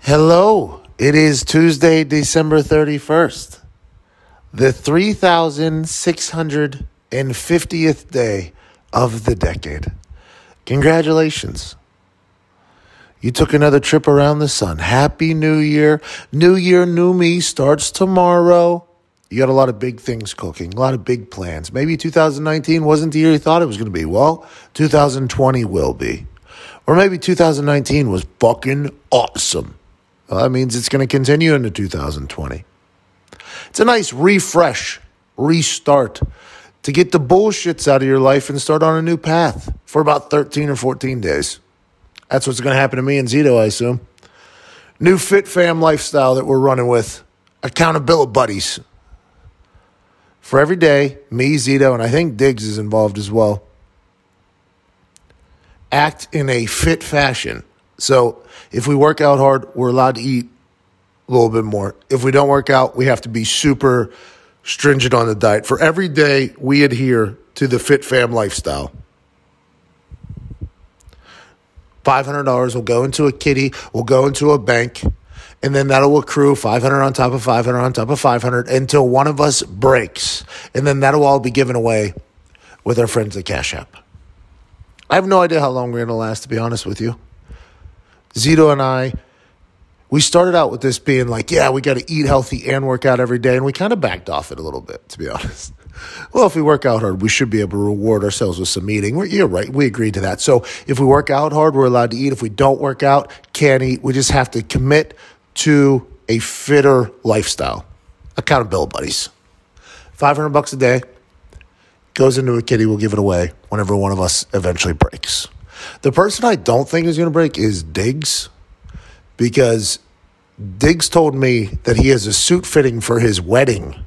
Hello. It is Tuesday, December 31st, the 3,650th day of the decade. Congratulations. You took another trip around the sun. Happy New Year. New Year, New Me starts tomorrow. You got a lot of big things cooking, a lot of big plans. Maybe 2019 wasn't the year you thought it was going to be. Well, 2020 will be. Or maybe 2019 was fucking awesome. Well, that means it's going to continue into 2020. It's a nice refresh, restart to get the bullshits out of your life and start on a new path for about 13 or 14 days. That's what's going to happen to me and Zito, I assume. New fit fam lifestyle that we're running with. Accountability buddies. For every day, me, Zito, and I think Diggs is involved as well act in a fit fashion. So if we work out hard, we're allowed to eat a little bit more. If we don't work out, we have to be super stringent on the diet. For every day, we adhere to the fit fam lifestyle. $500 will go into a kitty, will go into a bank, and then that'll accrue 500 on top of 500 on top of 500 until one of us breaks. And then that'll all be given away with our friends at Cash App. I have no idea how long we're going to last, to be honest with you. Zito and I, we started out with this being like, yeah, we got to eat healthy and work out every day. And we kind of backed off it a little bit, to be honest. Well, if we work out hard, we should be able to reward ourselves with some eating. We're, you're right. We agreed to that. So if we work out hard, we're allowed to eat. If we don't work out, can't eat. We just have to commit to a fitter lifestyle. Accountability buddies. 500 bucks a day goes into a kitty, we'll give it away whenever one of us eventually breaks. The person I don't think is going to break is Diggs because Diggs told me that he has a suit fitting for his wedding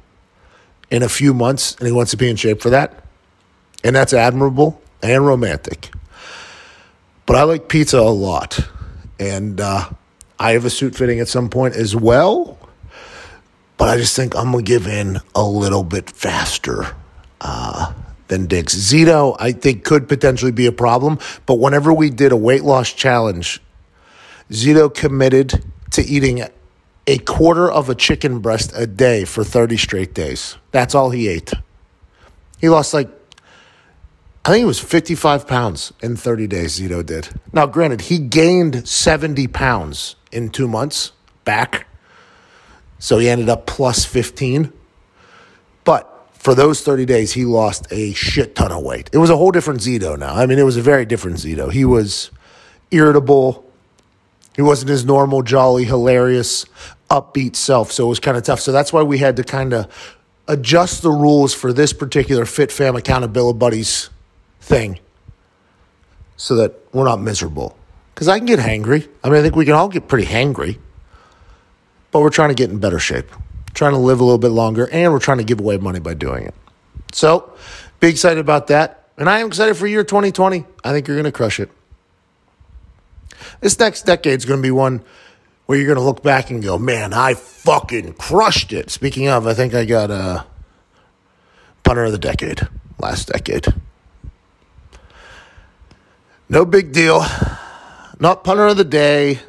in a few months and he wants to be in shape for that. And that's admirable and romantic. But I like pizza a lot. And uh, I have a suit fitting at some point as well. But I just think I'm to give in a little bit faster uh, than Diggs. Zito, I think, could potentially be a problem. But whenever we did a weight loss challenge, Zito committed to eating a quarter of a chicken breast a day for 30 straight days. That's all he ate. He lost like, I think it was 55 pounds in 30 days, Zito did. Now, granted, he gained 70 pounds in two months back. So he ended up plus 15. But for those 30 days, he lost a shit ton of weight. It was a whole different Zito now. I mean, it was a very different Zito. He was irritable. He wasn't his normal, jolly, hilarious, upbeat self. So it was kind of tough. So that's why we had to kind of adjust the rules for this particular Fit Fam Accountability Buddies thing so that we're not miserable. Because I can get hangry. I mean, I think we can all get pretty hangry. But we're trying to get in better shape trying to live a little bit longer, and we're trying to give away money by doing it. So, be excited about that. And I am excited for year 2020. I think you're going to crush it. This next decade is going to be one where you're going to look back and go, man, I fucking crushed it. Speaking of, I think I got a punter of the decade last decade. No big deal. Not punter of the day,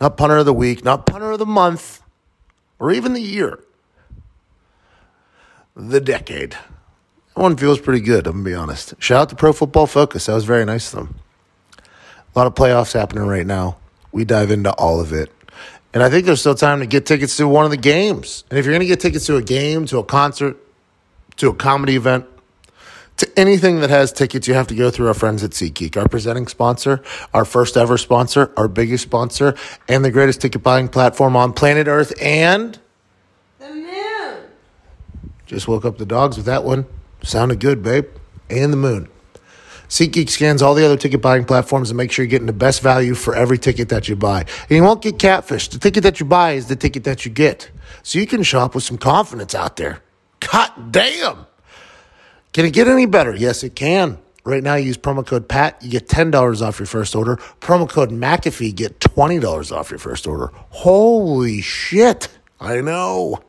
not punter of the week, not punter of the month or even the year, the decade. That one feels pretty good, I'm going to be honest. Shout out to Pro Football Focus. That was very nice of them. A lot of playoffs happening right now. We dive into all of it. And I think there's still time to get tickets to one of the games. And if you're going to get tickets to a game, to a concert, to a comedy event, to anything that has tickets, you have to go through our friends at SeatGeek, our presenting sponsor, our first ever sponsor, our biggest sponsor, and the greatest ticket buying platform on planet Earth. And the moon. Just woke up the dogs with that one. Sounded good, babe. And the moon. SeatGeek scans all the other ticket buying platforms and make sure you're getting the best value for every ticket that you buy. And you won't get catfished. The ticket that you buy is the ticket that you get. So you can shop with some confidence out there. God damn. Can it get any better? Yes, it can. Right now, use promo code PAT. You get $10 off your first order. Promo code McAfee, get $20 off your first order. Holy shit. I know.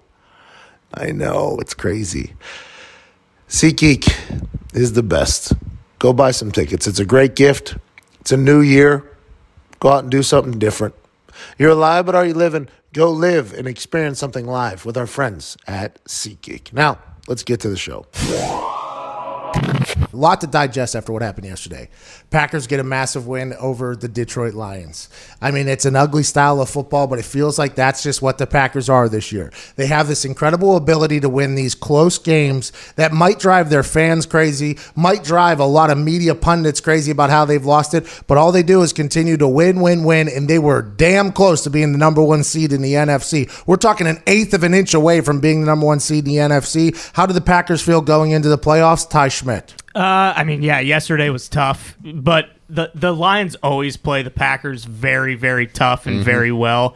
I know. It's crazy. SeatGeek is the best. Go buy some tickets. It's a great gift. It's a new year. Go out and do something different. You're alive, but are you living? Go live and experience something live with our friends at SeatGeek. Now, let's get to the show. A lot to digest after what happened yesterday. Packers get a massive win over the Detroit Lions. I mean, it's an ugly style of football, but it feels like that's just what the Packers are this year. They have this incredible ability to win these close games that might drive their fans crazy, might drive a lot of media pundits crazy about how they've lost it, but all they do is continue to win, win, win, and they were damn close to being the number one seed in the NFC. We're talking an eighth of an inch away from being the number one seed in the NFC. How do the Packers feel going into the playoffs? Ty Schmit. Uh, I mean, yeah, yesterday was tough, but the the Lions always play the Packers very, very tough and very well.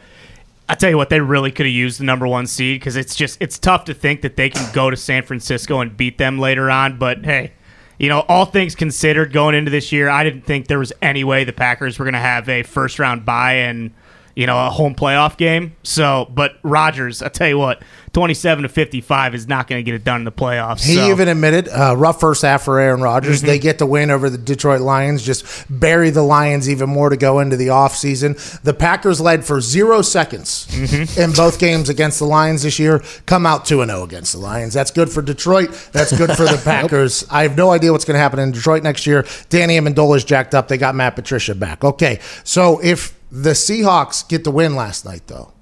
I tell you what, they really could have used the number one seed because it's just it's tough to think that they can go to San Francisco and beat them later on. But hey, you know, all things considered, going into this year, I didn't think there was any way the Packers were going to have a first round bye and you know a home playoff game. So, but Rodgers, I tell you what, twenty seven to fifty five is not going to get it done in the playoffs. He so. even admitted uh, rough first half for Aaron Rodgers. They get the win over the Detroit Lions, just bury the Lions even more to go into the offseason. The Packers led for zero seconds in both games against the Lions this year, come out 2 0 against the Lions. That's good for Detroit. That's good for the Packers. I have no idea what's going to happen in Detroit next year. Danny Amendola's jacked up. They got Matt Patricia back. Okay, so if the Seahawks get the win last night, though,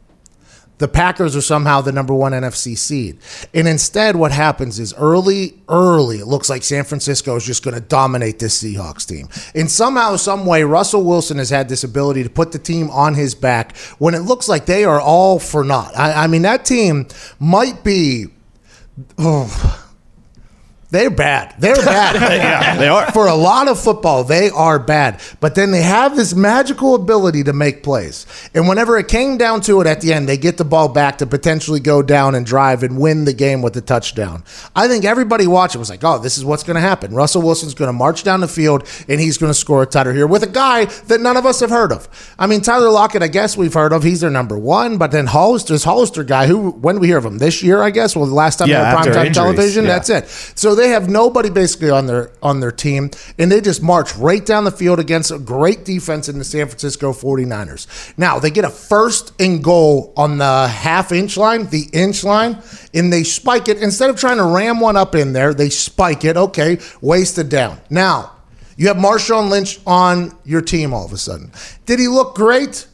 the Packers are somehow the number one NFC seed. And instead, what happens is early, early, it looks like San Francisco is just going to dominate this Seahawks team. And somehow, some way, Russell Wilson has had this ability to put the team on his back when it looks like they are all for naught. I, I mean, that team might be. Oh, they're bad. They're bad. Yeah, they are. For a lot of football, they are bad. But then they have this magical ability to make plays. And whenever it came down to it at the end, they get the ball back to potentially go down and drive and win the game with a touchdown. I think everybody watching was like, oh, this is what's going to happen. Russell Wilson's going to march down the field and he's going to score a tutter here with a guy that none of us have heard of. I mean, Tyler Lockett, I guess we've heard of. He's their number one. But then Hollister's Hollister guy, who, when we hear of him? This year, I guess? Well, the last time Yeah, they after primetime television, yeah. that's it. So they have nobody basically on their on their team, and they just march right down the field against a great defense in the San Francisco 49ers. Now they get a first and goal on the half inch line, the inch line, and they spike it. Instead of trying to ram one up in there, they spike it. Okay, wasted down. Now you have Marshawn Lynch on your team all of a sudden. Did he look great?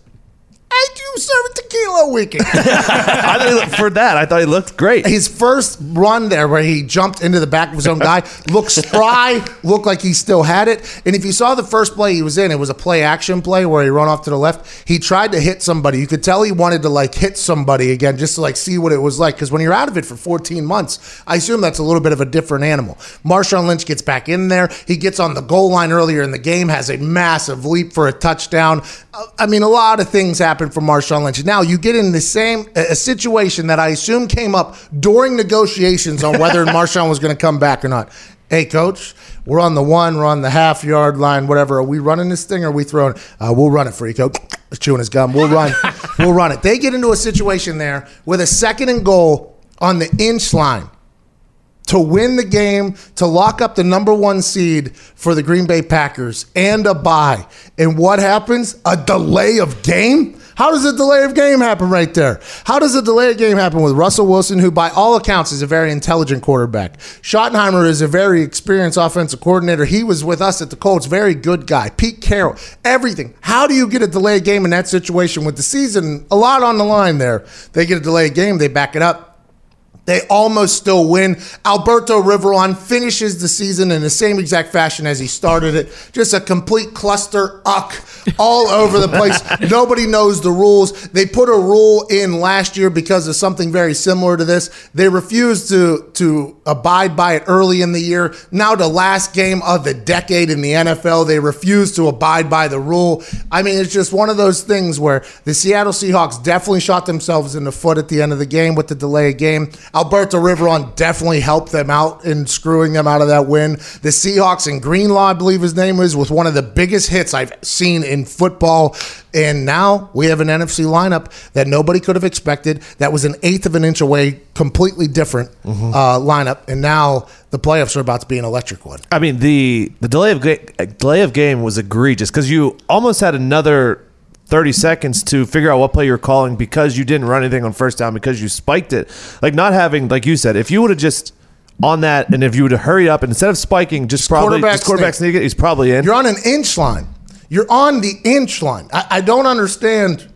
I do serve tequila weekend. I thought he looked, for that, I thought he looked great. his first run there where he jumped into the back of his own guy looked spry, looked like he still had it. And if you saw the first play he was in, it was a play action play where he run off to the left. He tried to hit somebody. You could tell he wanted to like hit somebody again just to like see what it was like. Because when you're out of it for 14 months, I assume that's a little bit of a different animal. Marshawn Lynch gets back in there. He gets on the goal line earlier in the game, has a massive leap for a touchdown. Uh, I mean, a lot of things happen for Marshawn Lynch. Now you get in the same a situation that I assume came up during negotiations on whether Marshawn was going to come back or not. Hey, coach, we're on the one, we're on the half yard line, whatever. Are we running this thing or are we throwing? Uh, we'll run it for you, coach. Chewing his gum. We'll run. we'll run it. They get into a situation there with a second and goal on the inch line to win the game, to lock up the number one seed for the Green Bay Packers and a bye. And what happens? A delay of game? How does a delay of game happen right there? How does a delay of game happen with Russell Wilson, who by all accounts is a very intelligent quarterback? Schottenheimer is a very experienced offensive coordinator. He was with us at the Colts, very good guy. Pete Carroll, everything. How do you get a delay of game in that situation with the season a lot on the line there? They get a delay of game, they back it up They almost still win. Alberto Riveron finishes the season in the same exact fashion as he started it. Just a complete cluster uck all over the place. Nobody knows the rules. They put a rule in last year because of something very similar to this. They refused to to abide by it early in the year. Now the last game of the decade in the NFL, they refuse to abide by the rule. I mean, it's just one of those things where the Seattle Seahawks definitely shot themselves in the foot at the end of the game with the delay game. Alberto Riveron definitely helped them out in screwing them out of that win. The Seahawks and Greenlaw, I believe his name is, was one of the biggest hits I've seen in football. And now we have an NFC lineup that nobody could have expected. That was an eighth of an inch away, completely different uh, lineup. And now the playoffs are about to be an electric one. I mean, the the delay of ga- delay of game was egregious because you almost had another thirty seconds to figure out what play you're calling because you didn't run anything on first down because you spiked it. Like not having, like you said, if you would have just on that and if you would have hurried up and instead of spiking, just probably quarterback just quarterback sneak. sneak it, he's probably in. You're on an inch line. You're on the inch line. I, I don't understand.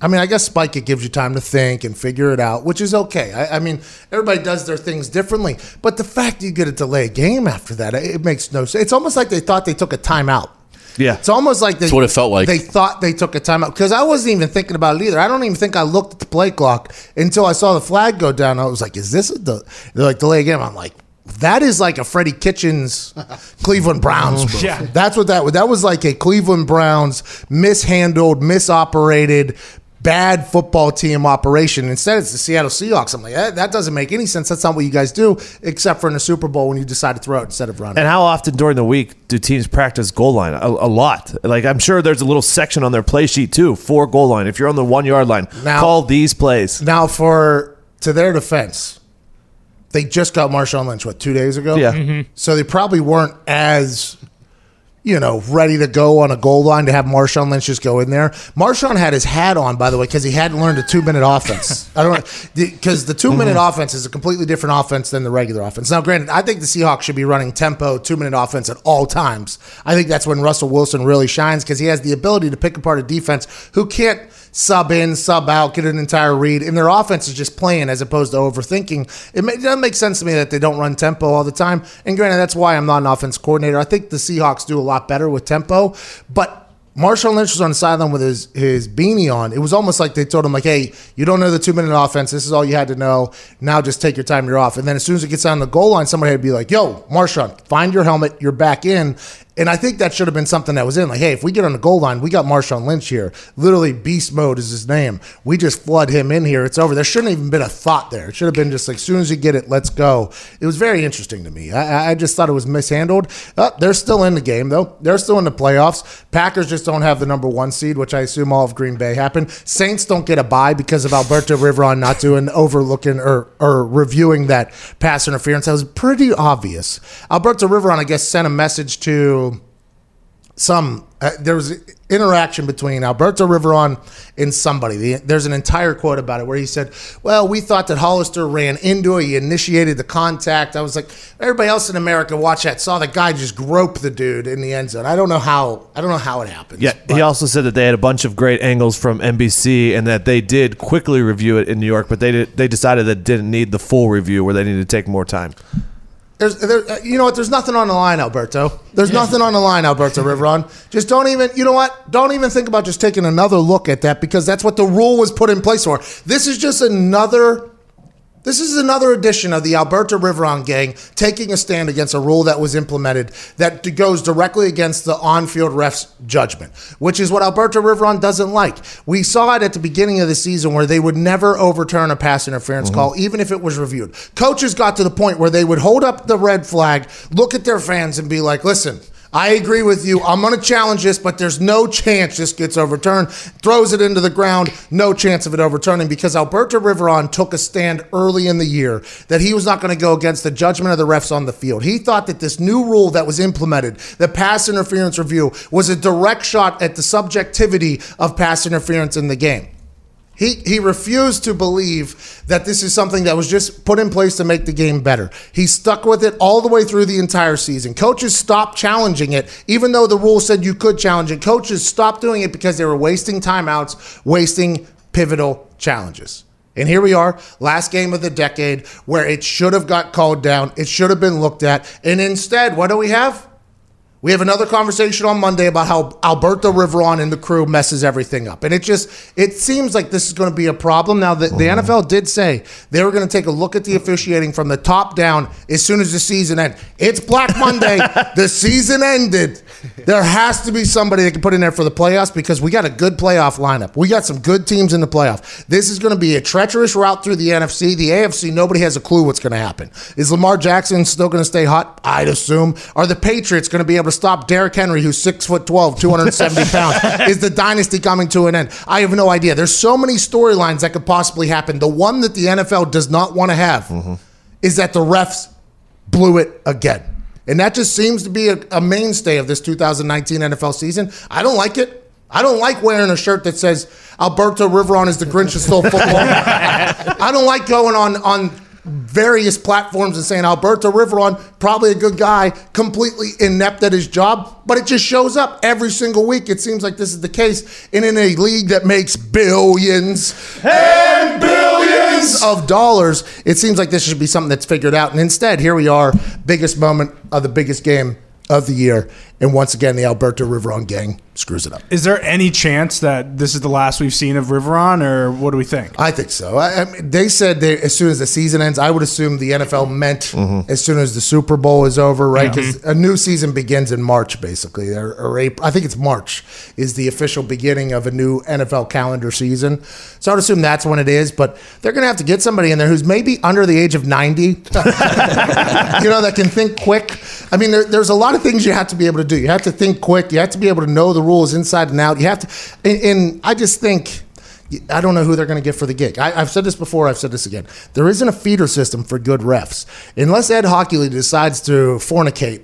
I mean, I guess Spike it gives you time to think and figure it out, which is okay. I, I mean, everybody does their things differently, but the fact you get a delay game after that, it makes no sense. It's almost like they thought they took a timeout. Yeah, It's almost like they, That's what it felt like. They thought they took a timeout because I wasn't even thinking about it either. I don't even think I looked at the play clock until I saw the flag go down. I was like, "Is this a de-? they're like delay game?" I'm like, "That is like a Freddie Kitchens, Cleveland Browns." move. Yeah. that's what that was. That was like a Cleveland Browns mishandled, misoperated. Bad football team operation. Instead, it's the Seattle Seahawks. I'm like, eh, that doesn't make any sense. That's not what you guys do, except for in the Super Bowl when you decide to throw it instead of running. And how often during the week do teams practice goal line? A, a lot. Like I'm sure there's a little section on their play sheet too for goal line. If you're on the one yard line, Now- call these plays. Now, for to their defense, they just got Marshawn Lynch what two days ago. Yeah. So they probably weren't as you know ready to go on a goal line to have Marshawn Lynch just go in there. Marshawn had his hat on by the way because he hadn't learned a two minute offense. I don't because the 2 minute mm-hmm. offense is a completely different offense than the regular offense. Now, granted, I think the Seahawks should be running tempo two minute offense at all times. I think that's when Russell Wilson really shines because he has the ability to pick apart a defense who can't sub in, sub out, get an entire read, and their offense is just playing as opposed to overthinking. It, doesn't make sense to me that they don't run tempo all the time. And granted, that's why I'm not an offense coordinator. I think the Seahawks do a lot better with tempo, but. Marshawn Lynch was on the sideline with his, his beanie on. It was almost like they told him, like, hey, you don't know the two minute offense. This is all you had to know. Now just take your time. You're off. And then as soon as it gets on the goal line, somebody had to be like, yo, Marshawn, find your helmet. You're back in. And I think that should have been something that was in. Like, hey, if we get on the goal line, we got Marshawn Lynch here. Literally, beast mode is his name. We just flood him in here. It's over. There shouldn't even been a thought there. It should have been just like, as soon as you get it, let's go. It was very interesting to me. I, I just thought it was mishandled. Uh, they're still in the game, though. They're still in the playoffs. Packers just don't have the number one seed, which I assume all of Green Bay happened. Saints don't get a bye because of Alberto Riveron not doing overlooking or, or reviewing that pass interference. That was pretty obvious. Alberto Riveron, I guess, sent a message to some uh, there was interaction between Alberto Riveron and somebody. The, there's an entire quote about it where he said, "Well, we thought that Hollister ran into it. He initiated the contact." I was like, everybody else in America watch that saw the guy just grope the dude in the end zone. I don't know how. I don't know how it happened. Yeah, he also said that they had a bunch of great angles from NBC and that they did quickly review it in New York, but they did, they decided that didn't need the full review where they needed to take more time. There's, there, uh, you know what? There's nothing on the line, Alberto. There's nothing on the line, Alberto Riveron. Just don't even, you know what? Don't even think about just taking another look at that because that's what the rule was put in place for. This is just another. This is another edition of the Alberto Riveron gang taking a stand against a rule that was implemented that goes directly against the on-field refs' judgment, which is what Alberto Riveron doesn't like. We saw it at the beginning of the season where they would never overturn a pass interference mm-hmm. call, even if it was reviewed. Coaches got to the point where they would hold up the red flag, look at their fans, and be like, "Listen." I agree with you. I'm going to challenge this, but there's no chance this gets overturned. Throws it into the ground. No chance of it overturning because Alberto Riveron took a stand early in the year that he was not going to go against the judgment of the refs on the field. He thought that this new rule that was implemented, the pass interference review, was a direct shot at the subjectivity of pass interference in the game. He, he refused to believe that this is something that was just put in place to make the game better. He stuck with it all the way through the entire season. Coaches stopped challenging it, even though the rule said you could challenge it. Coaches stopped doing it because they were wasting timeouts, wasting pivotal challenges. And here we are, last game of the decade, where it should have got called down. It should have been looked at. And instead, what do we have? We have another conversation on Monday about how Alberto Riveron and the crew messes everything up. And it just it seems like this is going to be a problem. Now the, the NFL did say they were going to take a look at the officiating from the top down as soon as the season ends. It's Black Monday. the season ended. There has to be somebody that can put in there for the playoffs because we got a good playoff lineup. We got some good teams in the playoff. This is going to be a treacherous route through the NFC. The AFC, nobody has a clue what's going to happen. Is Lamar Jackson still going to stay hot? I'd assume. Are the Patriots going to be able to stop Derrick Henry, who's six foot 12, 270 pounds? Is the dynasty coming to an end? I have no idea. There's so many storylines that could possibly happen. The one that the NFL does not want to have mm-hmm. is that the refs blew it again. And that just seems to be a, a mainstay of this 2019 NFL season. I don't like it. I don't like wearing a shirt that says Alberto Riveron is the Grinch who stole football. I don't like going on on various platforms and saying Alberto Riveron, probably a good guy, completely inept at his job, but it just shows up every single week. It seems like this is the case. And in a league that makes billions and billions of dollars, it seems like this should be something that's figured out. And instead, here we are, biggest moment of the biggest game of the year. And once again, the Alberto Riveron gang screws it up. Is there any chance that this is the last we've seen of Riveron, or what do we think? I think so. I, I mean, they said they, as soon as the season ends, I would assume the NFL meant mm-hmm. as soon as the Super Bowl is over, right? Because a new season begins in March, basically, or, or April. I think it's March is the official beginning of a new NFL calendar season. So I would assume that's when it is. But they're going to have to get somebody in there who's maybe under the age of ninety, you know, that can think quick. I mean, there, there's a lot of things you have to be able to do. You have to think quick. You have to be able to know the rules inside and out. You have to, and, and I just think. I don't know who they're going to get for the gig. I, I've said this before. I've said this again. There isn't a feeder system for good refs unless Ed Hochuli decides to fornicate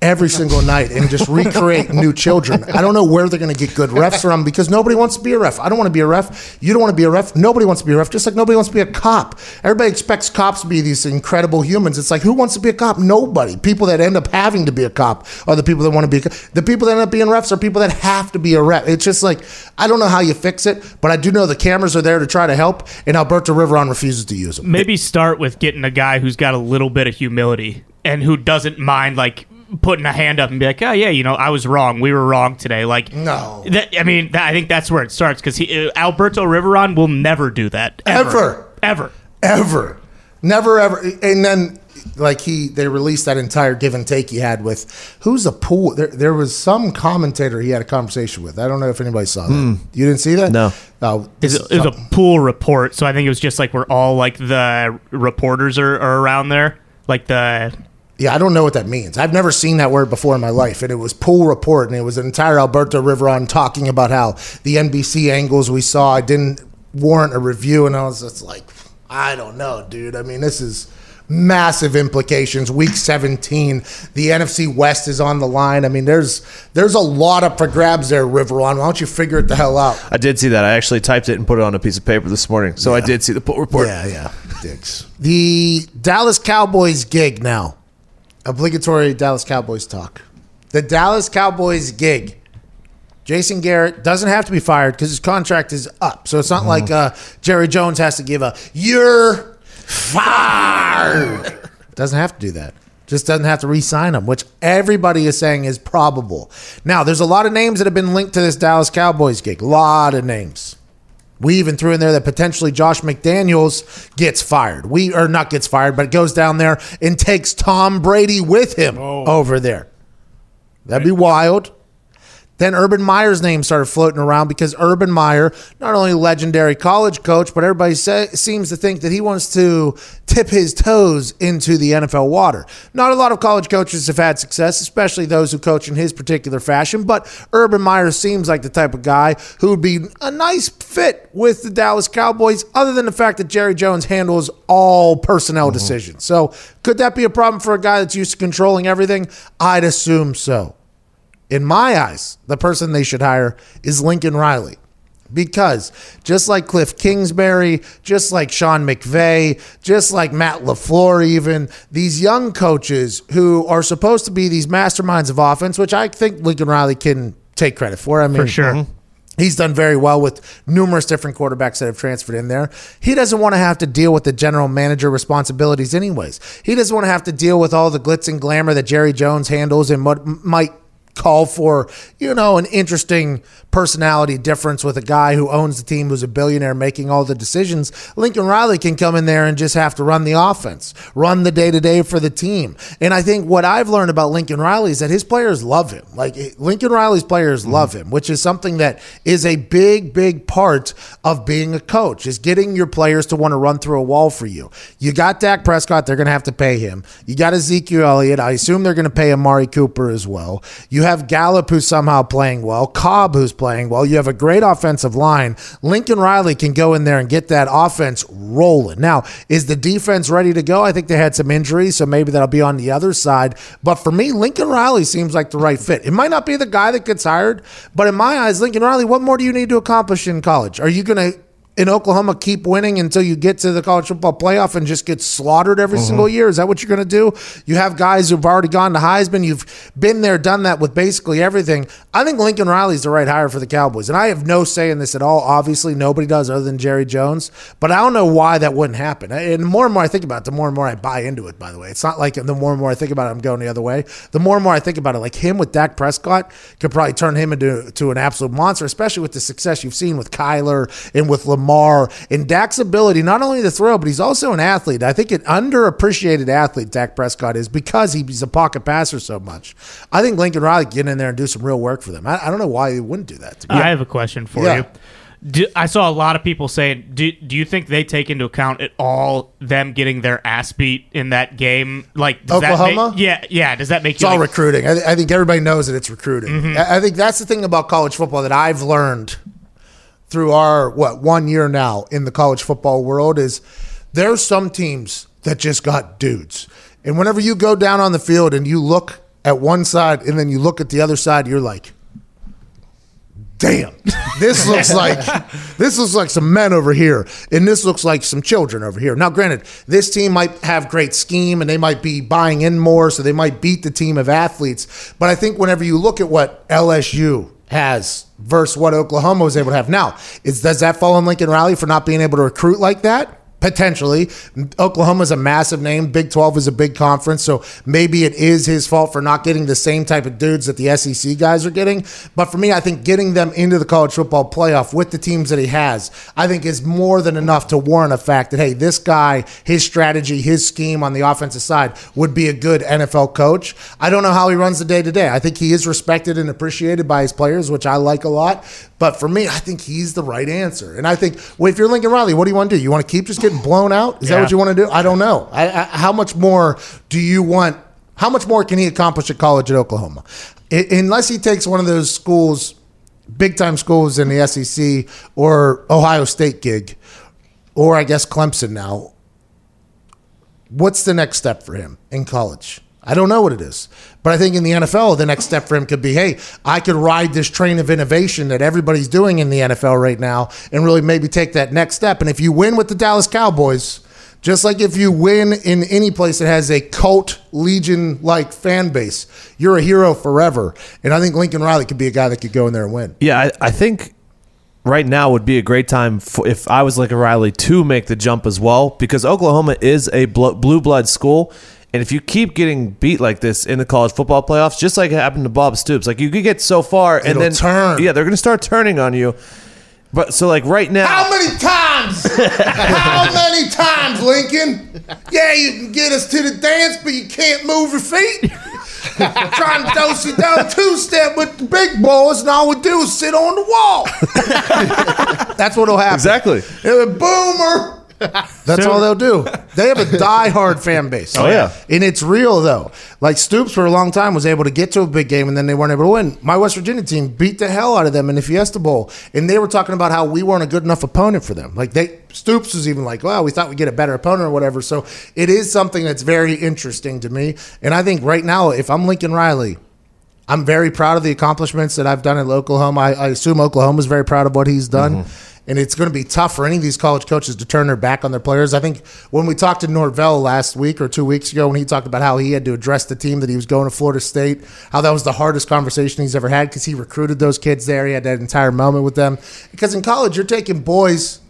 every single night and just recreate new children. I don't know where they're going to get good refs from because nobody wants to be a ref. I don't want to be a ref. You don't want to be a ref. Nobody wants to be a ref. Just like nobody wants to be a cop. Everybody expects cops to be these incredible humans. It's like who wants to be a cop? Nobody. People that end up having to be a cop are the people that want to be. The people that end up being refs are people that have to be a ref. It's just like I don't know how you fix it, but I do know the cameras are there to try to help, and Alberto Riveron refuses to use them. Maybe start with getting a guy who's got a little bit of humility and who doesn't mind like putting a hand up and be like, "Oh yeah, you know, I was wrong. We were wrong today." Like, No. that, I mean, that, I think that's where it starts because uh, Alberto Riveron will never do that Ever. ever. ever never ever and then like he they released that entire give and take he had with who's a pool there, there was some commentator he had a conversation with i don't know if anybody saw that you didn't see that No. oh It was, it was a pool report, so I think it was just like where all like the reporters are, are around there, like the yeah i don't know what that means i've never seen that word before in my life and it was pool report and it was an entire alberto riveron talking about how the nbc angles we saw didn't warrant a review and i was just like i don't know dude i mean this is massive implications week 17 the nfc west is on the line i mean there's there's a lot up for grabs there riveron why don't you figure it the hell out I did see that. I actually typed it and put it on a piece of paper this morning. So I did see the pool report. Yeah, yeah. Dicks. The Dallas Cowboys gig now. Obligatory Dallas Cowboys talk. The Dallas Cowboys gig. Jason Garrett doesn't have to be fired because his contract is up. So it's not like uh, Jerry Jones has to give a you're fired. doesn't have to do that. Just doesn't have to re-sign him, which everybody is saying is probable. Now, there's a lot of names that have been linked to this Dallas Cowboys gig. A lot of names. We even threw in there that potentially Josh McDaniels gets fired. We or not gets fired, but goes down there and takes Tom Brady with him oh. over there. That'd be wild. Then Urban Meyer's name started floating around because Urban Meyer, not only a legendary college coach, but everybody say, seems to think that he wants to tip his toes into the NFL water. Not a lot of college coaches have had success, especially those who coach in his particular fashion, but Urban Meyer seems like the type of guy who would be a nice fit with the Dallas Cowboys, other than the fact that Jerry Jones handles all personnel mm-hmm. decisions. So, could that be a problem for a guy that's used to controlling everything? I'd assume so in my eyes, the person they should hire is Lincoln Riley. Because just like Cliff Kingsbury, just like Sean McVay, just like Matt LaFleur, even these young coaches who are supposed to be these masterminds of offense, which I think Lincoln Riley can take credit for. I mean, for sure. Mm-hmm. He's done very well with numerous different quarterbacks that have transferred in there. He doesn't want to have to deal with the general manager responsibilities, anyways. He doesn't want to have to deal with all the glitz and glamour that Jerry Jones handles and what might call for, you know, an interesting personality difference with a guy who owns the team who's a billionaire making all the decisions. Lincoln Riley can come in there and just have to run the offense, run the day to day for the team. And I think what I've learned about Lincoln Riley is that his players love him. Like eh, Lincoln Riley's players mm-hmm. love him, which is something that is a big, big part of being a coach is getting your players to want to run through a wall for you. You got Dak Prescott, they're going to have to pay him. You got Ezekiel Elliott. I assume they're going to pay Amari Cooper as well. You have Gallup who's somehow playing well, Cobb who's playing well. You have a great offensive line. Lincoln Riley can go in there and get that offense rolling. Now, is the defense ready to go? I think they had some injuries, so maybe that'll be on the other side. But for me, Lincoln Riley seems like the right fit. It might not be the guy that gets hired, but in my eyes, Lincoln Riley, what more do you need to accomplish in college? Are you going to in Oklahoma keep winning until you get to the college football playoff and just get slaughtered every mm-hmm. single year? Is that what you're going to do? You have guys who've already gone to Heisman. You've been there, done that with basically everything. I think Lincoln Riley's the right hire for the Cowboys. And I have no say in this at all. Obviously, nobody does other than Jerry Jones. But I don't know why that wouldn't happen. And the more and more I think about it, the more and more I buy into it, by the way. It's not like the more and more I think about it, I'm going the other way. The more and more I think about it, like him with Dak Prescott could probably turn him into to an absolute monster, especially with the success you've seen with Kyler and with Lamar and Dak's ability not only to throw, but he's also an athlete. I think an underappreciated athlete Dak Prescott is because he's a pocket passer so much. I think Lincoln Riley can get in there and do some real work for them. I, I don't know why he wouldn't do that. I have a question for Yeah. you. Do, I saw a lot of people saying, do, do you think they take into account at all them getting their ass beat in that game? Like does That Oklahoma? make, yeah, yeah. Does that make It's you? all like- recruiting. I, I think everybody knows that it's recruiting. Mm-hmm. I, I think that's the thing about college football that I've learned through our what one year now in the college football world is there's some teams that just got dudes, and whenever you go down on the field and you look at one side and then you look at the other side, you're like. Damn, this looks like this looks like some men over here, and this looks like some children over here. Now, granted, this team might have great scheme and they might be buying in more, so they might beat the team of athletes. But I think whenever you look at what LSU has versus what Oklahoma was able to have now, is does that fall on Lincoln Riley for not being able to recruit like that? Potentially. Oklahoma's a massive name. Big 12 is a big conference. So maybe it is his fault for not getting the same type of dudes that the SEC guys are getting. But for me, I think getting them into the college football playoff with the teams that he has, I think is more than enough to warrant a fact that, hey, this guy, his strategy, his scheme on the offensive side would be a good NFL coach. I don't know how he runs the day to day. I think he is respected and appreciated by his players, which I like a lot. But for me, I think he's the right answer. And I think, well, if you're Lincoln Riley, what do you want to do? You want to keep just getting blown out? Is that what you want to do? I don't know. I, I, how much more do you want? How much more can he accomplish at college at Oklahoma? I, unless he takes one of those schools, big time schools in the SEC or Ohio State gig, or I guess Clemson now. What's the next step for him in college? I don't know what it is. But I think in the NFL, the next step for him could be hey, I could ride this train of innovation that everybody's doing in the NFL right now and really maybe take that next step. And if you win with the Dallas Cowboys, just like if you win in any place that has a cult legion like fan base, you're a hero forever. And I think Lincoln Riley could be a guy that could go in there and win. Yeah, I, I think right now would be a great time for, if I was a Riley to make the jump as well because Oklahoma is a blue blood school. And if you keep getting beat like this in the college football playoffs, just like it happened to Bob Stoops, like you could get so far and It'll then turn. Yeah, they're going to start turning on you. But so like right now, How many times? How many times, Lincoln? Yeah, you can get us to the dance, but you can't move your feet. Trying to dose you down two step with the big boys, and all we do is sit on the wall. That's what'll happen. Exactly. It'll boomer. That's So- all they'll do. They have a die-hard fan base. Oh, yeah. and it's real though. Like Stoops for a long time was able to get to a big game, and then they weren't able to win. My West Virginia team beat the hell out of them in the Fiesta Bowl, and they were talking about how we weren't a good enough opponent for them. Like they Stoops was even like, "Well, we thought we'd get a better opponent or whatever." So it is something that's very interesting to me, and I think right now, if I'm Lincoln Riley. I'm very proud of the accomplishments that I've done in Oklahoma. I, I assume is very proud of what he's done. Mm-hmm. And it's going to be tough for any of these college coaches to turn their back on their players. I think when we talked to Norvell last week or two weeks ago, when he talked about how he had to address the team that he was going to Florida State, how that was the hardest conversation he's ever had because he recruited those kids there. He had that entire moment with them. Because in college, you're taking boys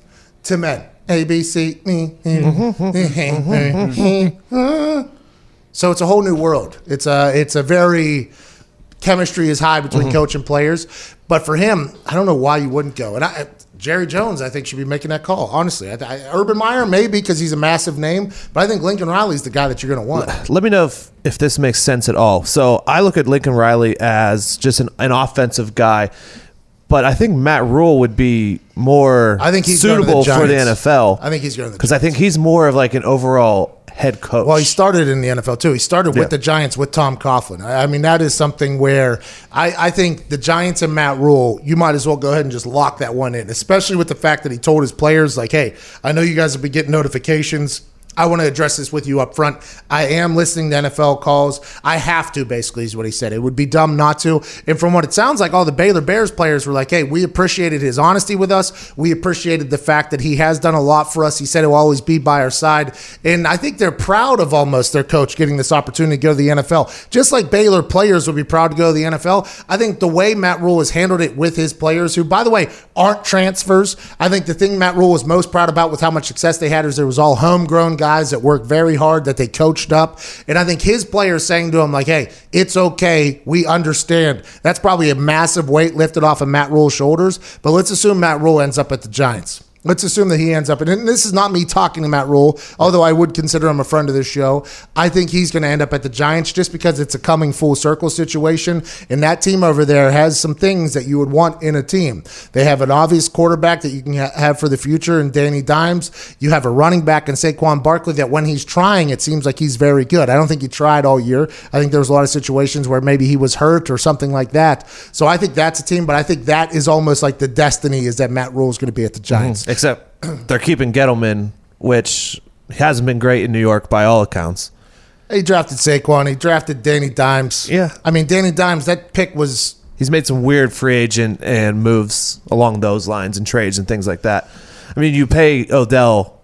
to men. A, B, C, E, so it's a whole new world. It's a it's a very chemistry is high between coach and players. But for him, I don't know why you wouldn't go. And I, Jerry Jones, I think, should be making that call. Honestly, I, I, Urban Meyer maybe because he's a massive name, but I think Lincoln Riley's the guy that you're going to want. Let me know if, if this makes sense at all. So I look at Lincoln Riley as just an, an offensive guy, but I think Matt Rhule would be more I think he's suitable the for the NFL. I think he's going to because I think he's more of like an overall head coach. Well, he started in the NFL too. He started Yeah. with the Giants with Tom Coughlin. I I mean, that is something where I, I think the Giants and Matt Rhule, you might as well go ahead and just lock that one in, especially with the fact that he told his players, like, hey, I know you guys have been getting notifications. I want to address this with you up front. I am listening to NFL calls. I have to, basically, is what he said. It would be dumb not to. And from what it sounds like, all the Baylor Bears players were like, hey, we appreciated his honesty with us. We appreciated the fact that he has done a lot for us. He said he'll always be by our side. And I think they're proud of almost their coach getting this opportunity to go to the NFL. Just like Baylor players would be proud to go to the NFL. I think the way Matt Rhule has handled it with his players, who, by the way, aren't transfers, I think the thing Matt Rhule was most proud about with how much success they had is there was all homegrown guys that worked very hard, that they coached up. And I think his players saying to him, like, hey, it's okay. We understand. That's probably a massive weight lifted off of Matt Rhule's shoulders. But let's assume Matt Rhule ends up at the Giants. Let's assume that he ends up, and this is not me talking to Matt Rhule, although I would consider him a friend of this show. I think he's going to end up at the Giants just because it's a coming full circle situation. And that team over there has some things that you would want in a team. They have an obvious quarterback that you can ha- have for the future in Danny Dimes. You have a running back in Saquon Barkley that when he's trying, it seems like he's very good. I don't think he tried all year. I think there was a lot of situations where maybe he was hurt or something like that. So I think that's a team, but I think that is almost like the destiny is that Matt Rhule is going to be at the Giants. Mm-hmm. Except they're keeping Gettleman, which hasn't been great in New York by all accounts. He drafted Saquon. He drafted Danny Dimes. Yeah. I mean, Danny Dimes, that pick was. He's made some weird free agent and moves along those lines and trades and things like that. I mean, you pay Odell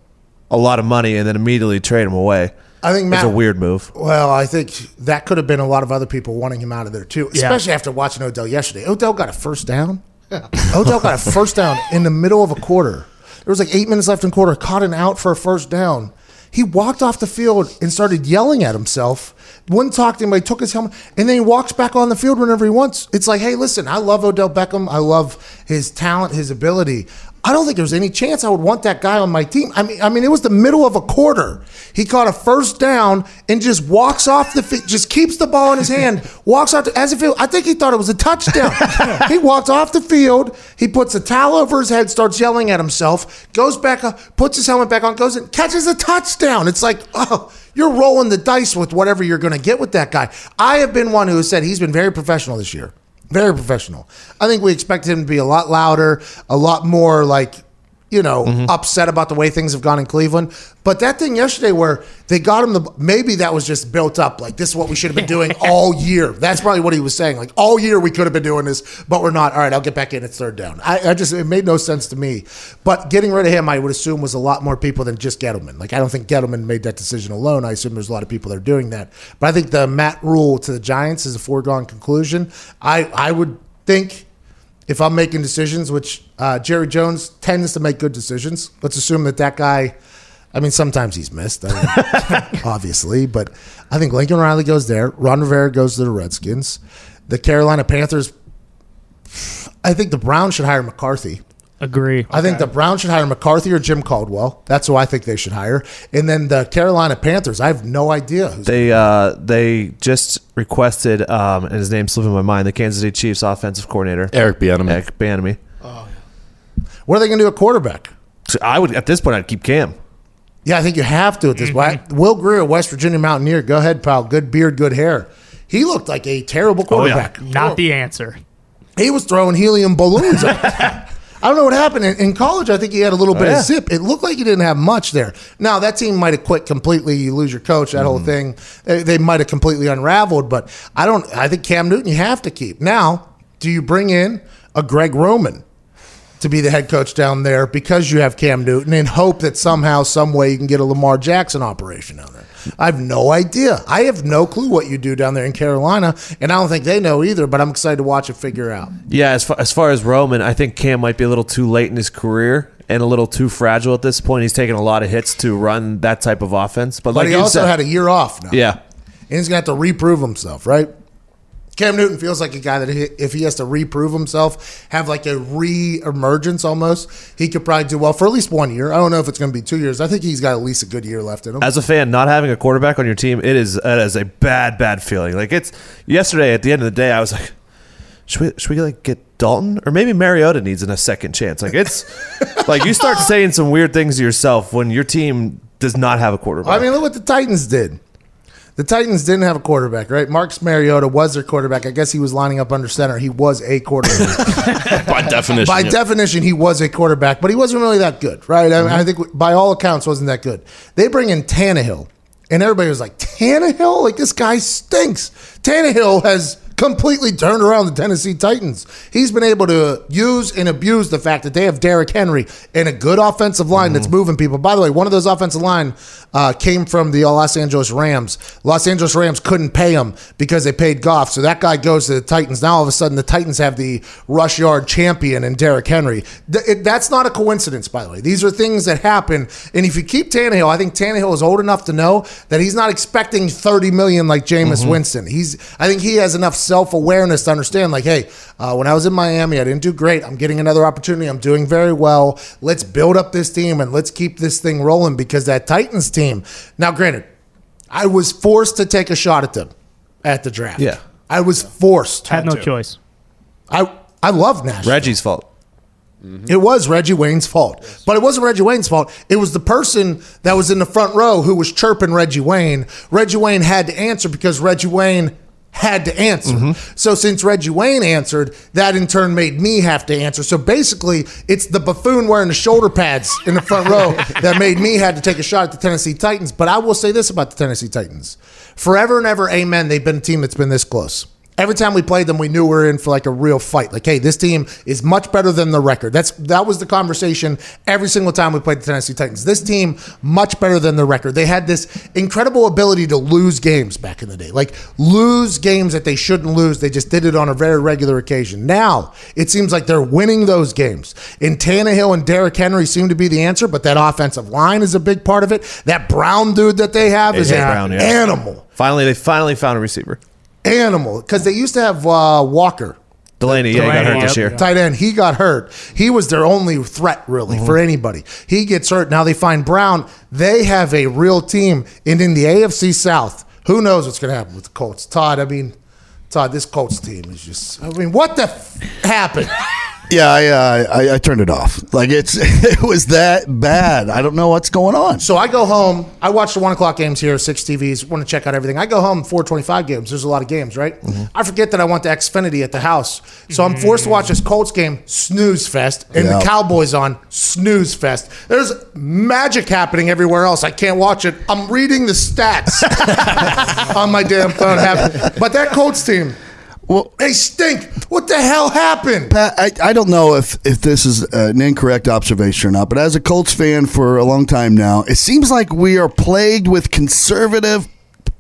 a lot of money and then immediately trade him away. I think That's Matt. a weird move. Well, I think that could have been a lot of other people wanting him out of there too, especially after watching Odell yesterday. Odell got a first down. Odell got a first down in the middle of a quarter. There was like eight minutes left in quarter. Caught an out for a first down. He walked off the field and started yelling at himself. Wouldn't talk to anybody. Took his helmet, and then he walks back on the field whenever he wants. It's like, hey, listen, I love Odell Beckham. I love his talent, his ability. I don't think there's any chance I would want that guy on my team. I mean, I mean, it was the middle of a quarter. He caught a first down and just walks off the field, just keeps the ball in his hand, walks out to, as if it, I think he thought it was a touchdown. he walked off the field. He puts a towel over his head, starts yelling at himself, goes back up, puts his helmet back on, goes and catches a touchdown. It's like, oh, you're rolling the dice with whatever you're going to get with that guy. I have been one who has said he's been very professional this year. Very professional. I think we expected him to be a lot louder, a lot more like, you know, mm-hmm. upset about the way things have gone in Cleveland. But that thing yesterday where they got him the maybe that was just built up. Like this is what we should have been doing all year. That's probably what he was saying. Like all year we could have been doing this, but we're not. All right, I'll get back in. It's third down. I, I just it made no sense to me. But getting rid of him, I would assume was a lot more people than just Gettleman. Like I don't think Gettleman made that decision alone. I assume there's a lot of people that are doing that. But I think the Matt Rhule to the Giants is a foregone conclusion. I I would think if I'm making decisions, which uh, Jerry Jones tends to make good decisions, let's assume that that guy. I mean, sometimes he's missed, I mean, obviously, but I think Lincoln Riley goes there. Ron Rivera goes to the Redskins. The Carolina Panthers. I think the Browns should hire McCarthy. Agree. I think the Browns should hire McCarthy or Jim Caldwell. That's who I think they should hire. And then the Carolina Panthers. I have no idea who's. They uh, they just requested, um, and his name's slipping my mind, the Kansas City Chiefs offensive coordinator Eric Bieniemy. Eric Bieniemy. what are they going to do at quarterback? So I would at this point I'd keep Cam. Yeah, I think you have to at this point. Will Grier, West Virginia Mountaineer. Go ahead, pal. Good beard, good hair. He looked like a terrible quarterback. Not the answer. He was throwing helium balloons. I don't know what happened in, in college. I think he had a little oh, bit yeah. of zip. It looked like he didn't have much there. Now that team might have quit completely. You lose your coach. That whole mm. thing. They, they might have completely unraveled. But I don't. I think Cam Newton you have to keep. Now, do you bring in a Greg Roman? to be the head coach down there because you have Cam Newton and hope that somehow, some way you can get a Lamar Jackson operation down there. I have no idea. I have no clue what you do down there in Carolina, and I don't think they know either. But I'm excited to watch it figure out. Yeah, as far, as far as Roman, I think Cam might be a little too late in his career and a little too fragile at this point. He's taking a lot of hits to run that type of offense. But, But like he also said, had a year off now. yeah, and he's gonna have to reprove himself, right? Cam Newton feels like a guy that he- if he has to reprove himself, have like a re-emergence almost, he could probably do well for at least one year. I don't know if it's going to be two years. I think he's got at least a good year left in him. as a fan, not having a quarterback on your team, it is it is a bad, bad feeling. Like it's yesterday at the end of the day, I was like, should we should we like get Dalton or maybe Mariota needs a second chance? Like it's like you start saying some weird things to yourself when your team does not have a quarterback. I mean, look what the Titans did. The Titans didn't have a quarterback, right? Marcus Mariota was their quarterback. I guess he was lining up under center. He was a quarterback. by definition. by yeah. definition, he was a quarterback, but he wasn't really that good, right? I, mean, I mm-hmm. think by all accounts, wasn't that good. They bring in Tannehill, and everybody was like, Tannehill? Like, this guy stinks. Tannehill has completely turned around the Tennessee Titans. He's been able to use and abuse the fact that they have Derrick Henry and a good offensive line that's mm-hmm. moving people. By the way, one of those offensive line uh, came from the uh, Los Angeles Rams. Los Angeles Rams couldn't pay him because they paid Goff. So that guy goes to the Titans. Now all of a sudden the Titans have the rush yard champion in Derrick Henry. Th- it- that's not a coincidence, by the way. These are things that happen. And if you keep Tannehill, I think Tannehill is old enough to know that he's not expecting 30 million like Jameis mm-hmm. Winston. He's I think he has enough self-awareness to understand like, hey, uh, when I was in Miami, I didn't do great. I'm getting another opportunity. I'm doing very well. Let's build up this team and let's keep this thing rolling because that Titans team. Now, granted, I was forced to take a shot at them at the draft. Yeah. I was forced. To had no choice. I I love Nashville. Reggie's fault. It was Reggie Wayne's fault. But it wasn't Reggie Wayne's fault. It was the person that was in the front row who was chirping Reggie Wayne. Reggie Wayne had to answer because Reggie Wayne had to answer. Mm-hmm. So since Reggie Wayne answered, that in turn made me have to answer. So basically, it's the buffoon wearing the shoulder pads in the front row that made me had to take a shot at the Tennessee Titans. But I will say this about the Tennessee Titans. Forever and ever, amen, they've been a team that's been this close. Every time we played them, we knew we were in for like a real fight. Like, hey, this team is much better than the record. That's that was the conversation every single time we played the Tennessee Titans. This team much better than the record. They had this incredible ability to lose games back in the day, like lose games that they shouldn't lose. They just did it on a very regular occasion. Now it seems like they're winning those games. And Tannehill and Derrick Henry seem to be the answer, but that offensive line is a big part of it. That Brown dude that they have is AJ an Brown, yeah. animal Finally, they finally found a receiver. Animal because they used to have uh, Walker. Delanie, yeah, he got Delanie, hurt this year. Tight end, he got hurt. He was their only threat, really, for anybody. He gets hurt. Now they find Brown. They have a real team. And in the AFC South, who knows what's going to happen with the Colts? Todd, I mean, Todd, this Colts team is just, I mean, what the f- happened? Yeah, I, uh, I I turned it off. Like it's it was that bad. I don't know what's going on. So I go home. I watch the one o'clock games here, six TVs. Want to check out everything. I go home four twenty-five games. There's a lot of games, right? I forget that I want the Xfinity at the house, so I'm forced to watch this Colts game, snooze fest, and Yeah. the Cowboys on snooze fest. There's magic happening everywhere else. I can't watch it. I'm reading the stats on my damn phone. But that Colts team, Well, they stink. What the hell happened? Pat, I, I don't know if, if this is an incorrect observation or not, but as a Colts fan for a long time now, it seems like we are plagued with conservative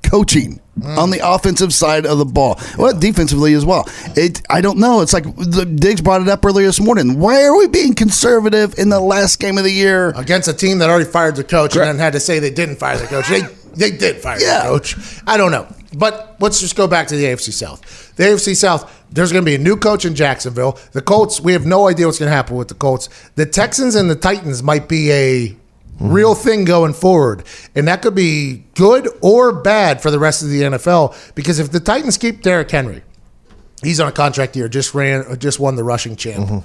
coaching hmm. on the offensive side of the ball, well, defensively as well. It I don't know. It's like the Diggs brought it up earlier this morning. Why are we being conservative in the last game of the year? against a team that already fired the coach and then had to say they didn't fire the coach. They they did fire Yeah. the coach. I don't know. But let's just go back to the AFC South. The AFC South, there's going to be a new coach in Jacksonville. The Colts, we have no idea what's going to happen with the Colts. The Texans and the Titans might be a real thing going forward. And that could be good or bad for the rest of the NFL because if the Titans keep Derrick Henry, he's on a contract year, just ran just won the rushing champ mm-hmm.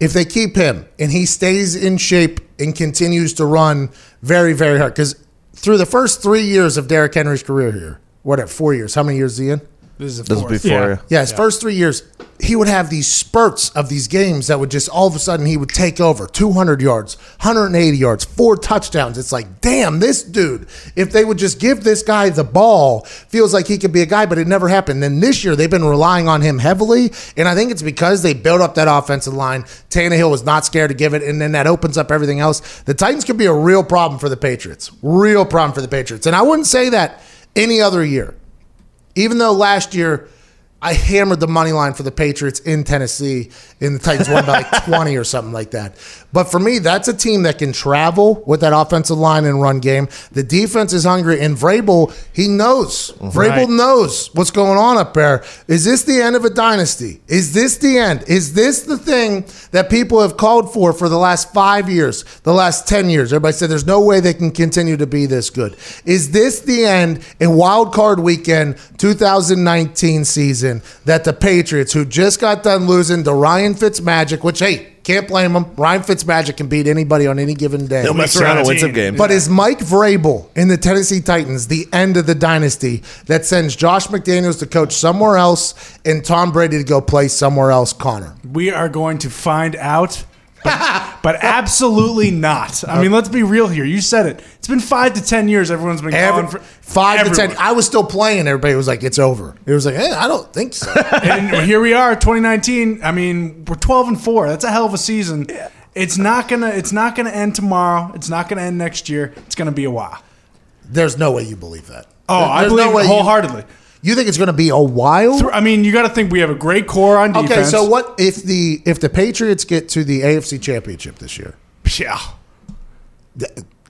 if they keep him and he stays in shape and continues to run very, very hard, because through the first three years of Derrick Henry's career here, whatever, four years, how many years is he in? This is a This was fourth. before. Yeah. Yeah. Yeah, his first three years, he would have these spurts of these games that would just all of a sudden he would take over 200 yards, 180 yards, four touchdowns. It's like, damn, this dude, if they would just give this guy the ball, feels like he could be a guy, but it never happened. Then this year, they've been relying on him heavily. And I think it's because they built up that offensive line. Tannehill was not scared to give it. And then that opens up everything else. The Titans could be a real problem for the Patriots. Real problem for the Patriots. And I wouldn't say that any other year even though last year I hammered the money line for the Patriots in Tennessee, and the Titans won by like 20 or something like that. But for me, that's a team that can travel with that offensive line and run game. The defense is hungry, and Vrabel, he knows. Mhm. Vrabel knows what's going on up there. Is this the end of a dynasty? Is this the end? Is this the thing that people have called for for the last five years, the last 10 years? Everybody said there's no way they can continue to be this good. Is this the end in wild card weekend 2019 season that the Patriots, who just got done losing to Ryan Fitzmagic, which, hey, can't blame them. Ryan Fitzmagic can beat anybody on any given day. He'll mess around and win some games. But is Mike Vrabel in the Tennessee Titans the end of the dynasty that sends Josh McDaniels to coach somewhere else and Tom Brady to go play somewhere else, Connor? We are going to find out, but, but absolutely not. I mean, let's be real here. You said it. It's been five to ten years. Everyone's been Every, calling for five to ten. I was still playing. Everybody was like, "It's over." It was like, eh, "I don't think so." and here we are, 2019. I mean, we're 12 and four. That's a hell of a season. It's not gonna. It's not gonna end tomorrow. It's not gonna end next year. It's gonna be a while. There's no way you believe that. Oh, I There's believe way it you- wholeheartedly. You, think it's going to be a while? I mean, you got to think we have a great core on defense. Okay, so what if the if the Patriots get to the AFC Championship this year? Yeah.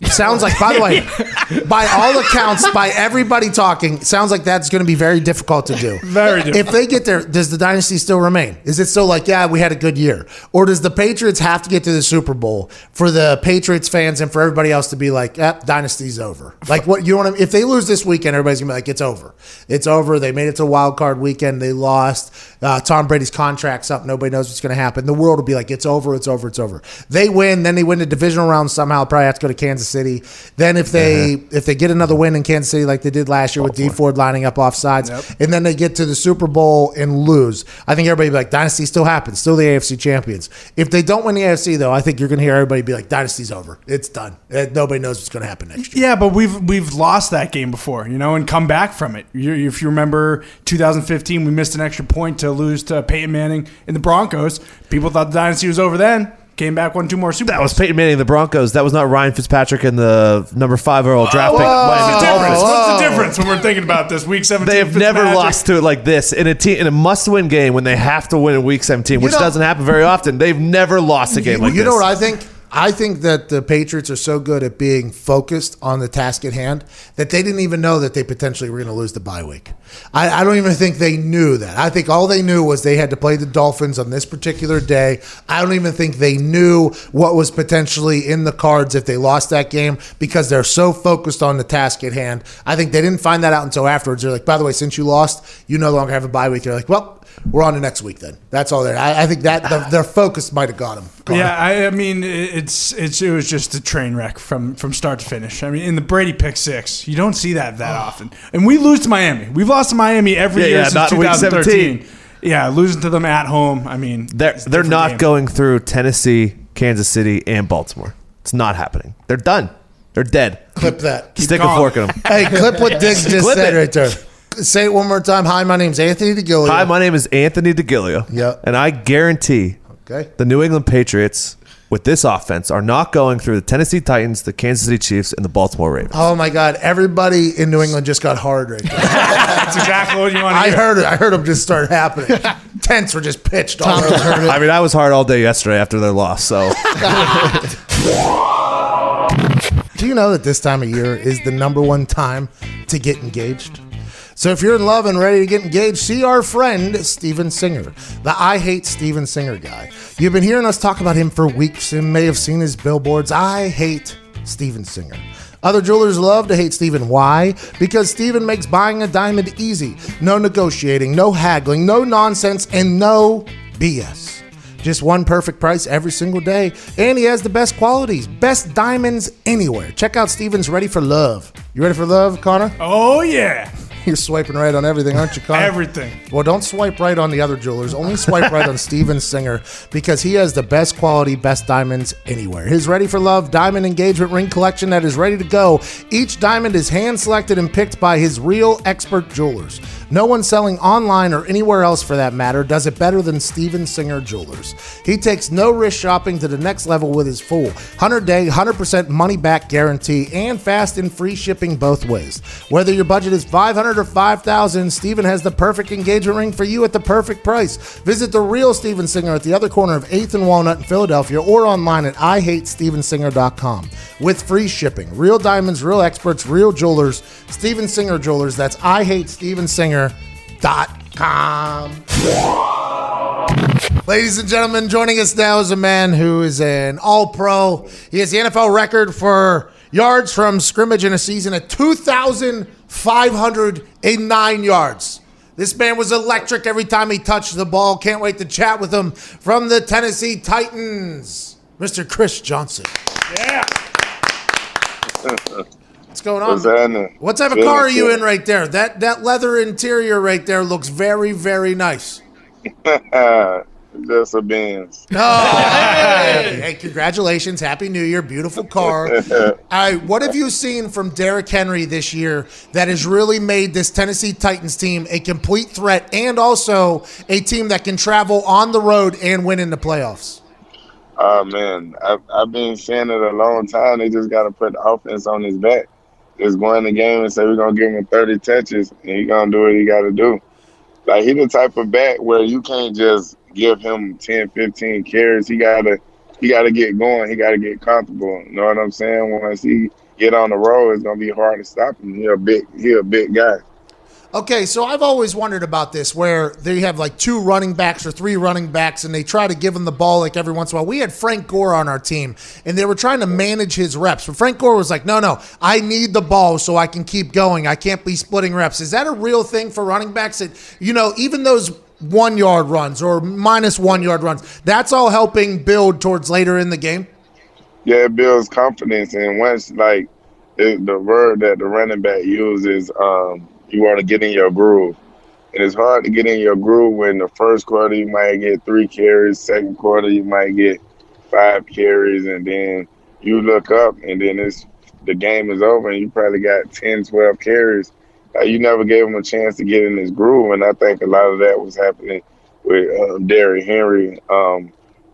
Sounds like, by the way, by all accounts, by everybody talking, sounds like that's going to be very difficult to do. Very difficult. If they get there, does the dynasty still remain? Is it still like, yeah, we had a good year? Or does the Patriots have to get to the Super Bowl for the Patriots fans and for everybody else to be like, eh, dynasty's over? Like, what, you know what I mean? If they lose this weekend, everybody's going to be like, it's over. It's over. They made it to a wild card weekend. They lost. Uh, Tom Brady's contract's up. Nobody knows what's going to happen. The world will be like, it's over, it's over, it's over. They win, then they win the divisional round somehow. Probably have to go to Kansas City. Then if they if they get another win in Kansas City like they did last year with Dee Ford lining up off sides, and then they get to the Super Bowl and lose, I think everybody be like, Dynasty still happens, still the AFC champions. If they don't win the AFC though, I think you're gonna hear everybody be like, Dynasty's over. It's done. Eh, Nobody knows what's gonna happen next year. Yeah, but we've we've lost that game before, you know, and come back from it. You, if you remember 2015, we missed an extra point to lose to Peyton Manning in the Broncos. People thought the dynasty was over then. Came back, won two more Super That was Bowls. Peyton Manning, the Broncos. That was not Ryan Fitzpatrick and the number five overall draft pick. What's Miami the difference? Dolphins. What's the difference when we're thinking about this week 17? They have never Fitzmagic? lost to it like this in a team in a must-win game when they have to win in Week 17, which know- doesn't happen very often. They've never lost a game you like you this. know what I think? I think that the Patriots are so good at being focused on the task at hand that they didn't even know that they potentially were going to lose the bye week. I, I don't even think they knew that. I think all they knew was they had to play the Dolphins on this particular day. I don't even think they knew what was potentially in the cards if they lost that game because they're so focused on the task at hand. I think they didn't find that out until afterwards. They're like, by the way, since you lost, you no longer have a bye week. They're like, well, we're on to next week then. That's all there. I, I think that the, their focus might have got them. Yeah, I, I mean, it's it's it was just a train wreck from from start to finish. I mean, in the Brady pick six, you don't see that that oh. often. And we lose to Miami. We've lost to Miami every Yeah, year yeah, since not 2013. 17. Yeah, losing to them at home. I mean, They're they're not game. going through Tennessee, Kansas City, and Baltimore. It's not happening. They're done. They're dead. Clip that. Stick going. a fork in them. Hey, clip what Diggs just Clip said it. right there. Say it one more time. Hi, my name's Anthony DeGilio. Hi, my name is Anthony DeGilio. Yep. And I guarantee Okay. the New England Patriots with this offense are not going through the Tennessee Titans, the Kansas City Chiefs, and the Baltimore Ravens. Oh my God! Everybody in New England just got hard right there. That's exactly what you want to I hear. heard it. I heard them just start happening. Tents were just pitched all over. I mean, I was hard all day yesterday after their loss. So Do you know that this time of year is the number one time to get engaged? So if you're in love and ready to get engaged, see our friend Steven Singer, the I Hate Steven Singer guy. You've been hearing us talk about him for weeks and may have seen his billboards. I hate Steven Singer. Other jewelers love to hate Steven. Why? Because Steven makes buying a diamond easy. No negotiating, no haggling, no nonsense, and no BS. Just one perfect price every single day. And he has the best qualities, best diamonds anywhere. Check out Steven's Ready for Love. You ready for love, Connor? Oh yeah. You're swiping right on everything, aren't you, Connor? Everything. Well, don't swipe right on the other jewelers. Only swipe right on Steven Singer because he has the best quality, best diamonds anywhere. His Ready for Love diamond engagement ring collection that is ready to go. Each diamond is hand selected and picked by his real expert jewelers. No one selling online or anywhere else for that matter does it better than Steven Singer Jewelers. He takes no risk shopping to the next level with his full 100 day, 100% money back guarantee and fast and free shipping both ways. Whether your budget is 500 or 5000 Steven has the perfect engagement ring for you at the perfect price. Visit the real Steven Singer at the other corner of 8th and Walnut in Philadelphia or online at IHateStevenSinger.com with free shipping. Real diamonds, real experts, real jewelers. Steven Singer Jewelers. That's IHateStevenSinger.com. Ladies and gentlemen, joining us now is a man who is an all pro. He has the NFL record for yards from scrimmage in a season at 2,509 yards. This man was electric every time he touched the ball. Can't wait to chat with him from the Tennessee Titans, Mr. Chris Johnson. Yeah. What's going on? What's? What type of car are you in right there? That that leather interior right there looks very, very nice. Just a Benz. Oh, hey, hey, congratulations. Happy New Year. Beautiful car. All right, what have you seen from Derrick Henry this year that has really made this Tennessee Titans team a complete threat and also a team that can travel on the road and win in the playoffs? Oh man, I've, I've been saying it a long time. They just got to put the offense on his back. Just go in the game and say we're gonna give him 30 touches, and he gonna do what he got to do. Like he the type of back where you can't just give him 10, 15 carries. He gotta he gotta get going. He gotta get comfortable. You know what I'm saying? Once he get on the road, it's gonna be hard to stop him. He a big he a big guy. Okay, so I've always wondered about this where they have like two running backs or three running backs and they try to give him the ball like every once in a while. We had Frank Gore on our team and they were trying to manage his reps. But Frank Gore was like, no, no, I need the ball so I can keep going. I can't be splitting reps. Is that a real thing for running backs that, you know, even those one yard runs or minus one yard runs, that's all helping build towards later in the game? Yeah, it builds confidence, and once like it, the word that the running back uses, um, you want to get in your groove. And it's hard to get in your groove when the first quarter you might get three carries, second quarter you might get five carries, and then you look up and then it's the game is over and you probably got 10, 12 carries. Uh, you never gave him a chance to get in his groove, and I think a lot of that was happening with um, Derrick Henry um,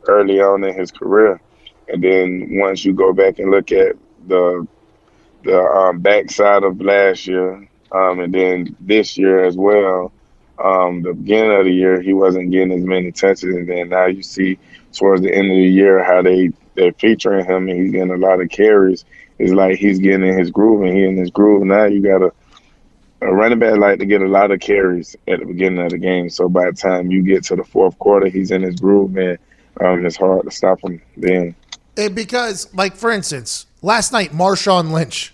early on in his career. And then once you go back and look at the the um, backside of last year, um, and then this year as well, um, the beginning of the year he wasn't getting as many touches, and then now you see towards the end of the year how they they're featuring him and he's getting a lot of carries. It's like he's getting in his groove, and he in his groove. Now you got a a running back like to get a lot of carries at the beginning of the game. So by the time you get to the fourth quarter, he's in his groove, man. Um, it's hard to stop him then. Eh, because, like, for instance, last night, Marshawn Lynch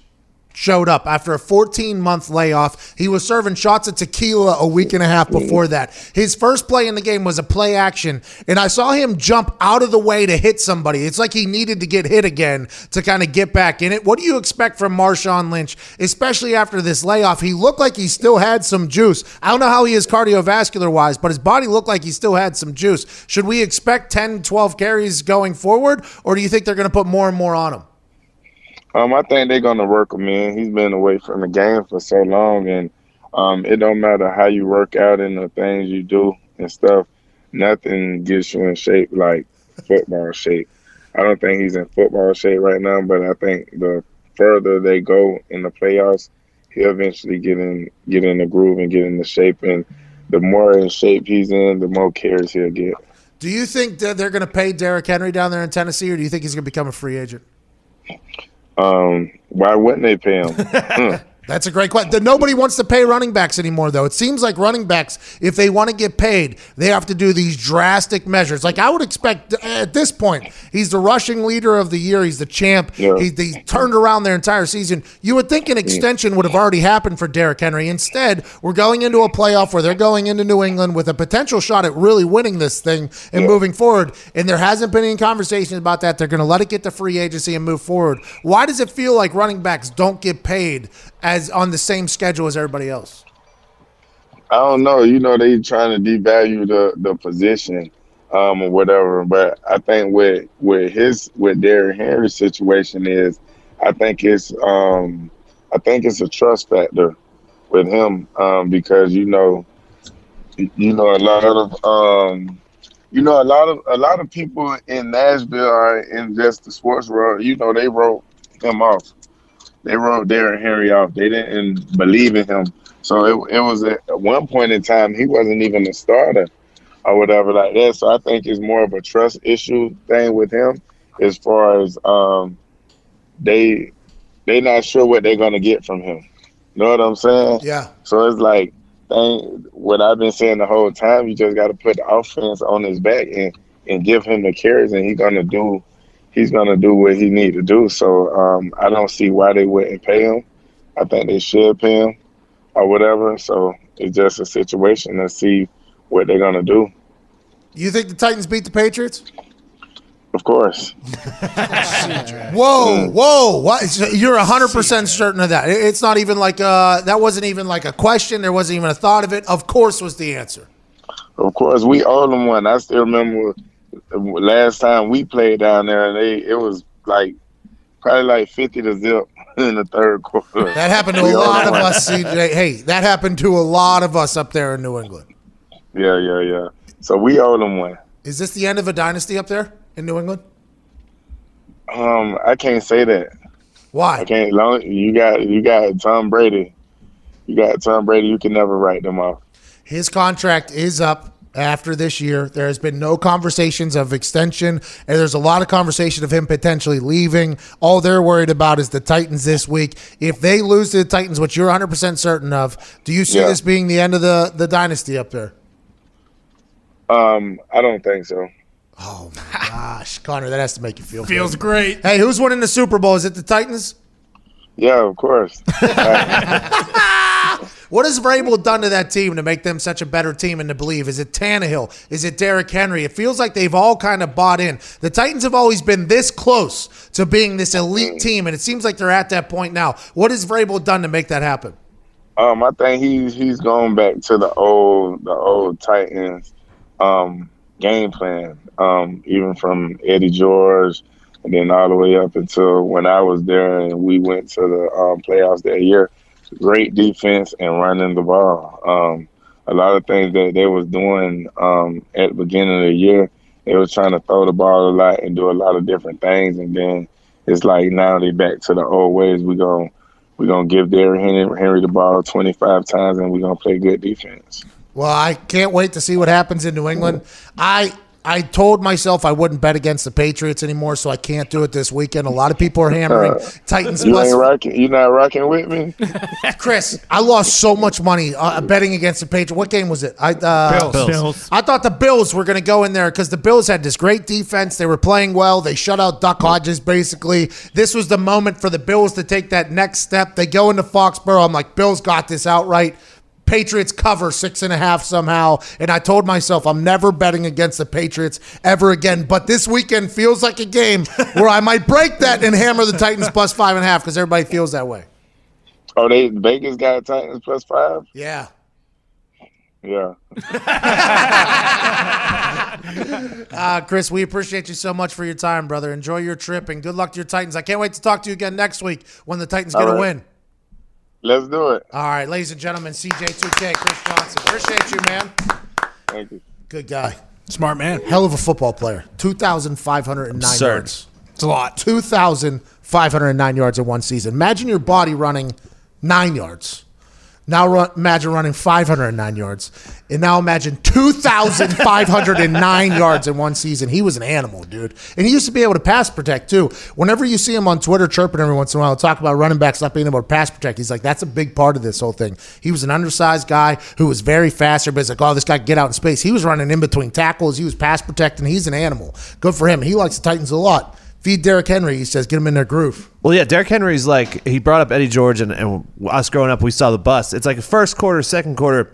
showed up after a 14 month layoff. He was serving shots of tequila a week and a half before that. His first play in the game was a play action, and I saw him jump out of the way to hit somebody. It's like he needed to get hit again to kind of get back in it. What do you expect from Marshawn Lynch, especially after this layoff? He looked like he still had some juice. I don't know how he is cardiovascular wise, but his body looked like he still had some juice. Should we expect 10, 12 carries going forward, or do you think they're going to put more and more on him? Um, I think they're gonna work him in. He's been away from the game for so long, and um, it don't matter how you work out and the things you do and stuff. Nothing gets you in shape like football shape. I don't think he's in football shape right now, but I think the further they go in the playoffs, he'll eventually get in get in the groove and get in the shape. And the more in shape he's in, the more carries he'll get. Do you think that they're going to pay Derrick Henry down there in Tennessee, or do you think he's going to become a free agent? Um, why wouldn't they pay him? That's a great question. Nobody wants to pay running backs anymore, though. It seems like running backs, if they want to get paid, they have to do these drastic measures. Like I would expect at this point, he's the rushing leader of the year. He's the champ. Yeah. He, he turned around their entire season. You would think an extension would have already happened for Derrick Henry. Instead, we're going into a playoff where they're going into New England with a potential shot at really winning this thing and moving forward. And there hasn't been any conversation about that. They're going to let it get to free agency and move forward. Why does it feel like running backs don't get paid as on the same schedule as everybody else? I don't know. You know, they trying to devalue the the position, um, or whatever. But I think with with his with Derrick Henry's situation is, I think it's um, I think it's a trust factor with him, um, because you know, you know a lot of um, you know a lot of a lot of people in Nashville are in just the sports world. You know, they wrote him off. They wrote Derrick Henry off. They didn't believe in him. So it, it was at one point in time he wasn't even a starter or whatever like that. So I think it's more of a trust issue thing with him as far as um they they not sure what they're gonna get from him. You know what I'm saying? Yeah. So it's like thing what I've been saying the whole time, you just gotta put the offense on his back and, and give him the carries and he's gonna do he's gonna do what he need to do. So um I don't see why they wouldn't pay him. I think they should pay him or whatever. So it's just a situation to see what they're gonna do. You think the Titans beat the Patriots? Of course. Whoa, whoa! What? so You're hundred percent certain of that? It's not even like uh that wasn't even like a question. There wasn't even a thought of it. Of course, was the answer. Of course, we owe them one. I still remember last time we played down there, and they it was like probably like fifty to zip in the third quarter. That happened to a lot of us. CJ. Hey, that happened to a lot of us up there in New England. Yeah, yeah, yeah. So we owe them one. Is this the end of a dynasty up there in New England? Um, I can't say that. Why? I can't. Long you got you got Tom Brady. You got Tom Brady. You can never write them off. His contract is up after this year. There has been no conversations of extension, and there's a lot of conversation of him potentially leaving. All they're worried about is the Titans this week. If they lose to the Titans, which you're 100% certain of, do you see Yeah. this being the end of the, the dynasty up there? Um, I don't think so. Oh my gosh, Connor, that has to make you feel Feels good. great. Hey, who's winning the Super Bowl? Is it the Titans? Yeah, of course. What has Vrabel done to that team to make them such a better team and to believe? Is it Tannehill? Is it Derrick Henry? It feels like they've all kind of bought in. The Titans have always been this close to being this elite team, and it seems like they're at that point now. What has Vrabel done to make that happen? Um, I think he's he's going back to the old the old Titans um, game plan. Um, even from Eddie George, and then all the way up until when I was there and we went to the um, playoffs that year. Great defense and running the ball. Um, a lot of things that they was doing um, at the beginning of the year, they was trying to throw the ball a lot and do a lot of different things, and then it's like now they back to the old ways. We going we're gonna give Derrick Henry, the ball 25 times, and we're gonna play good defense. Well, I can't wait to see what happens in New England. I I told myself I wouldn't bet against the Patriots anymore, so I can't do it this weekend. A lot of people are hammering Titans You plus ain't rocking. you're not rocking with me? Chris, I lost so much money uh, betting against the Patriots. What game was it? I uh, Bills. Bills. I thought the Bills were going to go in there because the Bills had this great defense. They were playing well. They shut out Duck Hodges basically. This was the moment for the Bills to take that next step. They go into Foxborough. I'm like, Bills got this outright. Patriots cover six and a half somehow. And I told myself I'm never betting against the Patriots ever again. But this weekend feels like a game where I might break that and hammer the Titans plus five and a half because everybody feels that way. Oh, they Vegas got Titans plus five. Yeah. Yeah. Uh, Chris, we appreciate you so much for your time, brother. Enjoy your trip and good luck to your Titans. I can't wait to talk to you again next week when the Titans get All a win. Let's do it. All right, ladies and gentlemen, CJ2K, Chris Johnson. Appreciate you, man. Thank you. Good guy. Smart man. Hell of a football player. 2,509 Absurd. yards. It's a lot. 2,509 yards in one season. Imagine your body running nine yards. Now run, imagine running 509 yards. And now imagine 2,509 yards in one season. He was an animal, dude. And he used to be able to pass protect, too. Whenever you see him on Twitter chirping every once in a while, talk about running backs not being able to pass protect, he's like, that's a big part of this whole thing. He was an undersized guy who was very fast. Everybody's like, oh, this guy can get out in space. He was running in between tackles. He was pass protecting. He's an animal. Good for him. He likes the Titans a lot. Feed Derrick Henry, he says, get him in their groove. Well, yeah, Derrick Henry's like he brought up Eddie George, and, and us growing up, we saw the bust. It's like first quarter, second quarter.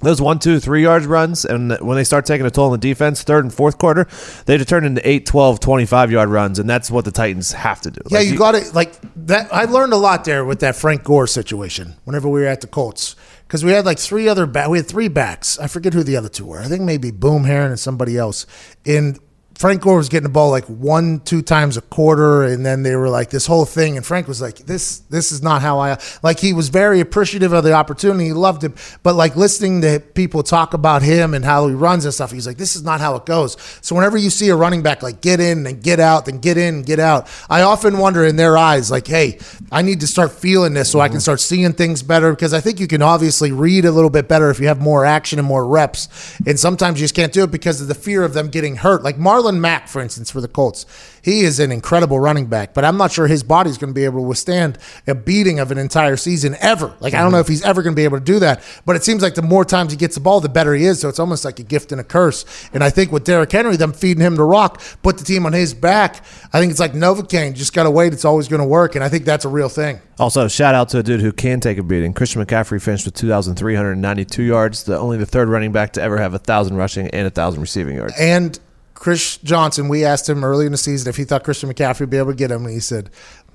Those one, two, three yards runs, and when they start taking a toll on the defense, third and fourth quarter, they turn into 8, 12, 25 yard runs, and that's what the Titans have to do. Yeah, Like, you got it. Like that, I learned a lot there with that Frank Gore situation. Whenever we were at the Colts, because we had like three other back. We had three backs. I forget who the other two were. I think maybe Boom Herron and somebody else. And Frank Gore was getting the ball like one, two times a quarter, and then they were like this whole thing. And Frank was like, "This, this is not how I like." He was very appreciative of the opportunity. He loved it, but like listening to people talk about him and how he runs and stuff, he's like, "This is not how it goes." So whenever you see a running back like get in and get out, then get in and get out, I often wonder in their eyes, like, "Hey, I need to start feeling this so I can mm-hmm. start seeing things better." Because I think you can obviously read a little bit better if you have more action and more reps. And sometimes you just can't do it because of the fear of them getting hurt. Like Marlon Mack, for instance, for the Colts, he is an incredible running back, but I'm not sure his body's going to be able to withstand a beating of an entire season ever. Like I don't know if he's ever going to be able to do that. But it seems like the more times he gets the ball, the better he is. So it's almost like a gift and a curse. And I think with Derrick Henry, them feeding him the rock, put the team on his back. I think it's like Novocaine. Just got to wait. It's always going to work, and I think that's a real thing. Also, shout out to a dude who can take a beating. Christian McCaffrey finished with 2,392 yards, the only the third running back to ever have a thousand rushing and a thousand receiving yards. And Chris Johnson, we asked him early in the season if he thought Christian McCaffrey would be able to get him, and he said,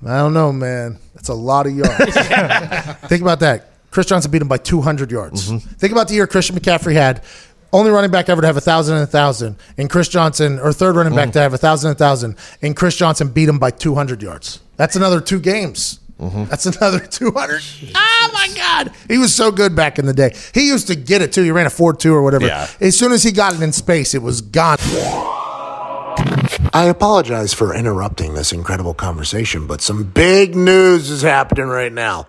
"I don't know, man. That's a lot of yards." Think about that. Chris Johnson beat him by 200 yards. Mm-hmm. Think about the year Christian McCaffrey had. Only running back ever to have a thousand and a thousand, and Chris Johnson, or third running back mm. to have a thousand and a thousand, and Chris Johnson beat him by 200 yards. That's another two games. Mm-hmm. That's another 200. Oh my God. He was so good back in the day. He used to get it too. He ran a 4 2 or whatever. Yeah. As soon as he got it in space, it was gone. I apologize for interrupting this incredible conversation, but some big news is happening right now.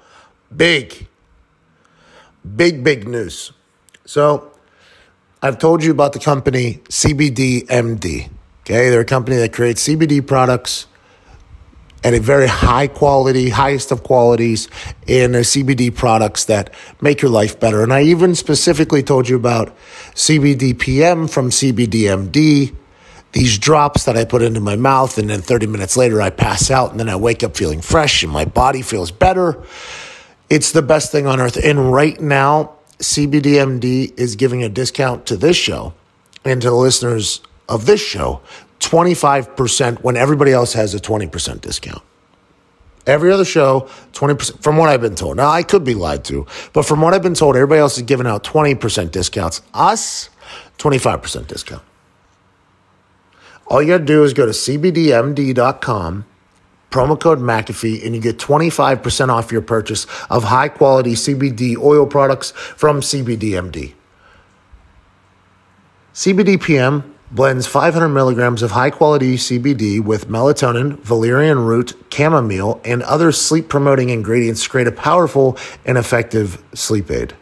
Big. Big, big news. So, I've told you about the company CBDMD. Okay, they're a company that creates CBD products at a very high quality, highest of qualities in CBD products that make your life better. And I even specifically told you about CBD PM from CBDMD, these drops that I put into my mouth, and then 30 minutes later I pass out, and then I wake up feeling fresh and my body feels better. It's the best thing on earth. And right now, CBDMD is giving a discount to this show and to the listeners of this show 25% when everybody else has a 20% discount. Every other show, 20%, from what I've been told. Now, I could be lied to, but from what I've been told, everybody else is giving out 20% discounts. Us, 25% discount. All you got to do is go to cbdmd.com, promo code McAfee, and you get 25% off your purchase of high quality CBD oil products from CBDMD. CBD PM blends 500 milligrams of high quality CBD with melatonin, valerian root, chamomile, and other sleep promoting ingredients to create a powerful and effective sleep aid.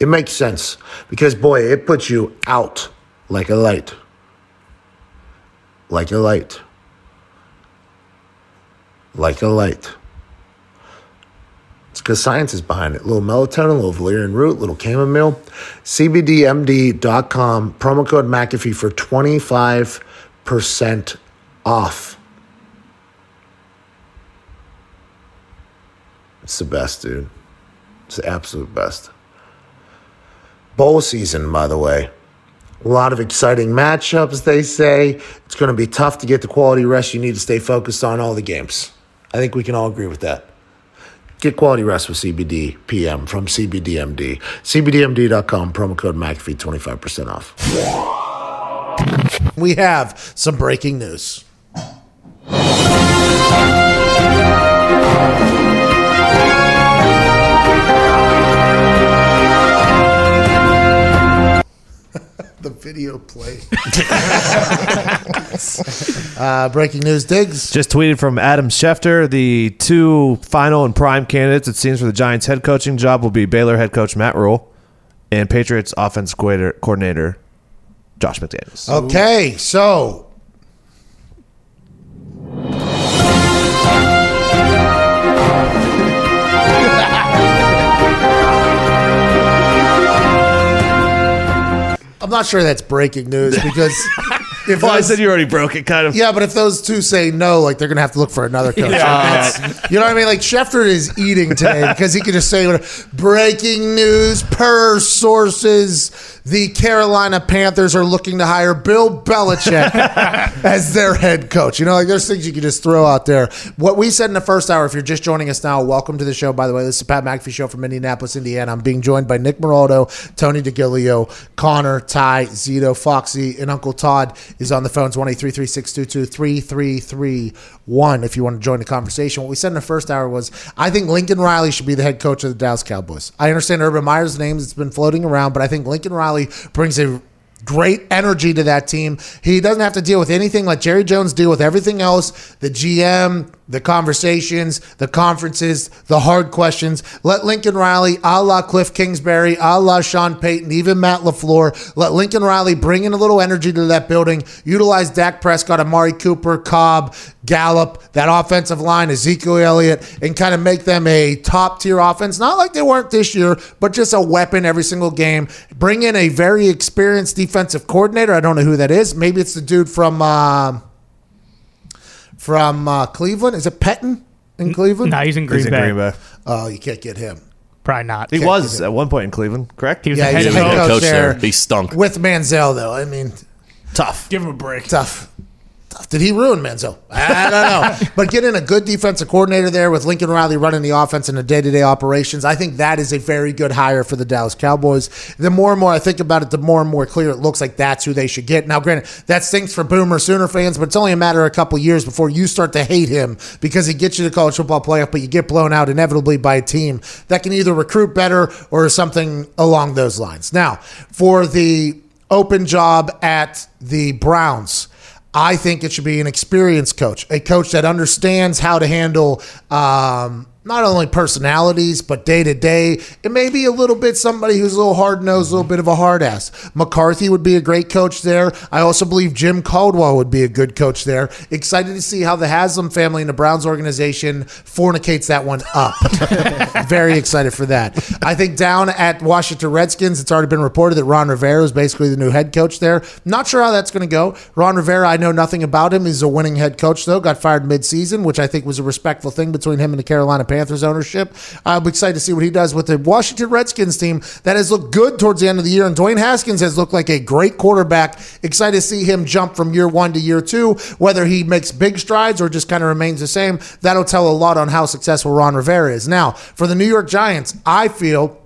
It makes sense because, boy, it puts you out like a light. Like a light. Like a light. Because science is behind it. A little melatonin, a little valerian root, a little chamomile. CBDMD.com, promo code McAfee for 25% off. It's the best, dude. It's the absolute best. Bowl season, by the way. A lot of exciting matchups, they say. It's going to be tough to get the quality rest you need to stay focused on all the games. I think we can all agree with that. Get quality rest with CBD PM from CBDMD. CBDMD.com, promo code McAfee, 25% off. We have some breaking news. The video play. uh, breaking news, Diggs. Just tweeted from Adam Schefter. The two final and prime candidates, it seems, for the Giants head coaching job will be Baylor head coach Matt Rhule and Patriots offense coordinator, coordinator Josh McDaniels. Okay, so not sure that's breaking news because if Well, I said you already broke it, kind of. yeah, but if those two say no, like they're gonna have to look for another coach. That's- you know what I mean? Like Schefter is eating today because he could just say, "Breaking news per sources: The Carolina Panthers are looking to hire Bill Belichick as their head coach." You know, like there's things you could just throw out there. What we said in the first hour. If you're just joining us now, welcome to the show. By the way, this is Pat McAfee show from Indianapolis, Indiana. I'm being joined by Nick Moraldo, Tony DeGilio, Connor, Ty, Zito, Foxy, and Uncle Todd is on the phones 1 3331 if you want to join the conversation. What we said in the first hour was I think Lincoln Riley should be the head coach of the Dallas Cowboys. I understand Urban Meyer's name has been floating around, but I think Lincoln Riley brings a great energy to that team. He doesn't have to deal with anything like Jerry Jones deal with everything else, the GM, the conversations, the conferences, the hard questions. Let Lincoln Riley, a la Cliff Kingsbury, a la Sean Payton, even Matt LaFleur, let Lincoln Riley bring in a little energy to that building, utilize Dak Prescott, Amari Cooper, Cobb, Gallup, that offensive line, Ezekiel Elliott, and kind of make them a top tier offense. Not like they weren't this year, but just a weapon every single game. Bring in a very experienced defensive coordinator. I don't know who that is. Maybe it's the dude from uh, from uh, Cleveland. Is it Pettine in Cleveland? No, he's in Green He's in Bay. Green Bay. Oh, you can't get him. Probably not. He was at one point in Cleveland, correct? He was Yeah, the he's head a head coach. coach, coach there. there. He stunk. With Manziel, though. I mean, Tough. Give him a break. tough. Did he ruin Manziel? I don't know. but get in a good defensive coordinator there with Lincoln Riley running the offense and the day to day operations. I think that is a very good hire for the Dallas Cowboys. The more and more I think about it, the more and more clear it looks like that's who they should get. Now, granted, that stinks for Boomer Sooner fans, but it's only a matter of a couple years before you start to hate him because he gets you to college football playoff, but you get blown out inevitably by a team that can either recruit better or something along those lines. Now, for the open job at the Browns. I think it should be an experienced coach, a coach that understands how to handle um, not only personalities, but day to day. It may be a little bit somebody who's a little hard nosed, a little bit of a hard ass. McCarthy would be a great coach there. I also believe Jim Caldwell would be a good coach there. Excited to see how the Haslam family and the Browns organization fornicates that one up. Very excited for that. I think down at Washington Redskins, it's already been reported that Ron Rivera is basically the new head coach there. Not sure how that's going to go. Ron Rivera, I know nothing about him. He's a winning head coach, though. Got fired midseason, which I think was a respectful thing between him and the Carolina Panthers ownership. I'm excited to see what he does with the Washington Redskins team that has looked good towards the end of the year. And Dwayne Haskins has looked like a great quarterback. Excited to see him jump from year one to year two. Whether he makes big strides or just kind of remains the same, that'll tell a lot on how successful Ron Rivera is. Now, for the New York Giants, I feel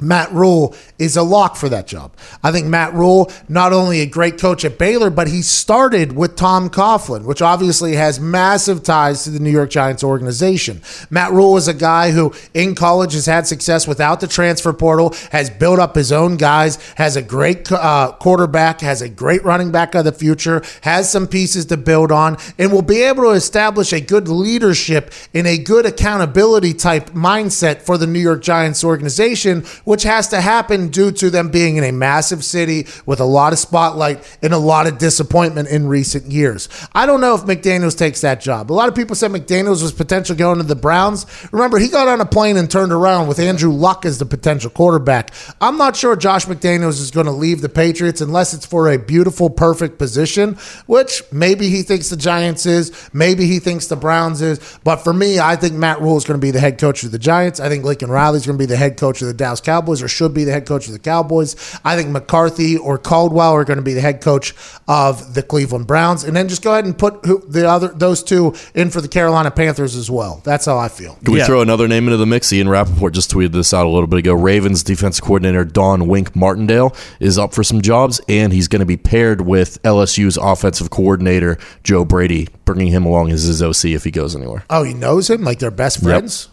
Matt Rhule is a lock for that job. I think Matt Rhule, not only a great coach at Baylor, but he started with Tom Coughlin, which obviously has massive ties to the New York Giants organization. Matt Rhule is a guy who in college has had success without the transfer portal, has built up his own guys, has a great uh, quarterback, has a great running back of the future, has some pieces to build on, and will be able to establish a good leadership and a good accountability type mindset for the New York Giants organization, which has to happen due to them being in a massive city with a lot of spotlight and a lot of disappointment in recent years. I don't know if McDaniels takes that job. A lot of people said McDaniels was potential going to the Browns. Remember, he got on a plane and turned around with Andrew Luck as the potential quarterback. I'm not sure Josh McDaniels is going to leave the Patriots unless it's for a beautiful, perfect position, which maybe he thinks the Giants is, maybe he thinks the Browns is. But for me, I think Matt Rhule is going to be the head coach of the Giants. I think Lincoln Riley is going to be the head coach of the Dallas Cowboys or should be the head coach of the Cowboys. I think McCarthy or Caldwell are going to be the head coach of the Cleveland Browns. And then just go ahead and put who, the other those two in for the Carolina Panthers as well. That's how I feel. Can we Yeah. throw another name into the mix? Ian Rapoport just tweeted this out a little bit ago. Ravens defense coordinator Don Wink Martindale is up for some jobs, and he's going to be paired with LSU's offensive coordinator Joe Brady, bringing him along as his OC if he goes anywhere. Oh, he knows him like they're best friends.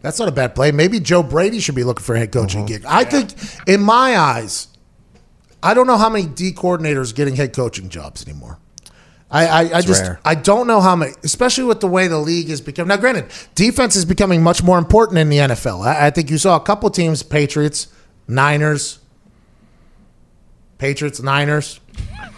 That's not a bad play. Maybe Joe Brady should be looking for a head coaching uh-huh. gig. I think, in my eyes, I don't know how many D coordinators are getting head coaching jobs anymore. I, I, I just rare. I don't know how many, especially with the way the league has become. Now, granted, defense is becoming much more important in the NFL. I, I think you saw a couple teams: Patriots, Niners, Patriots, Niners,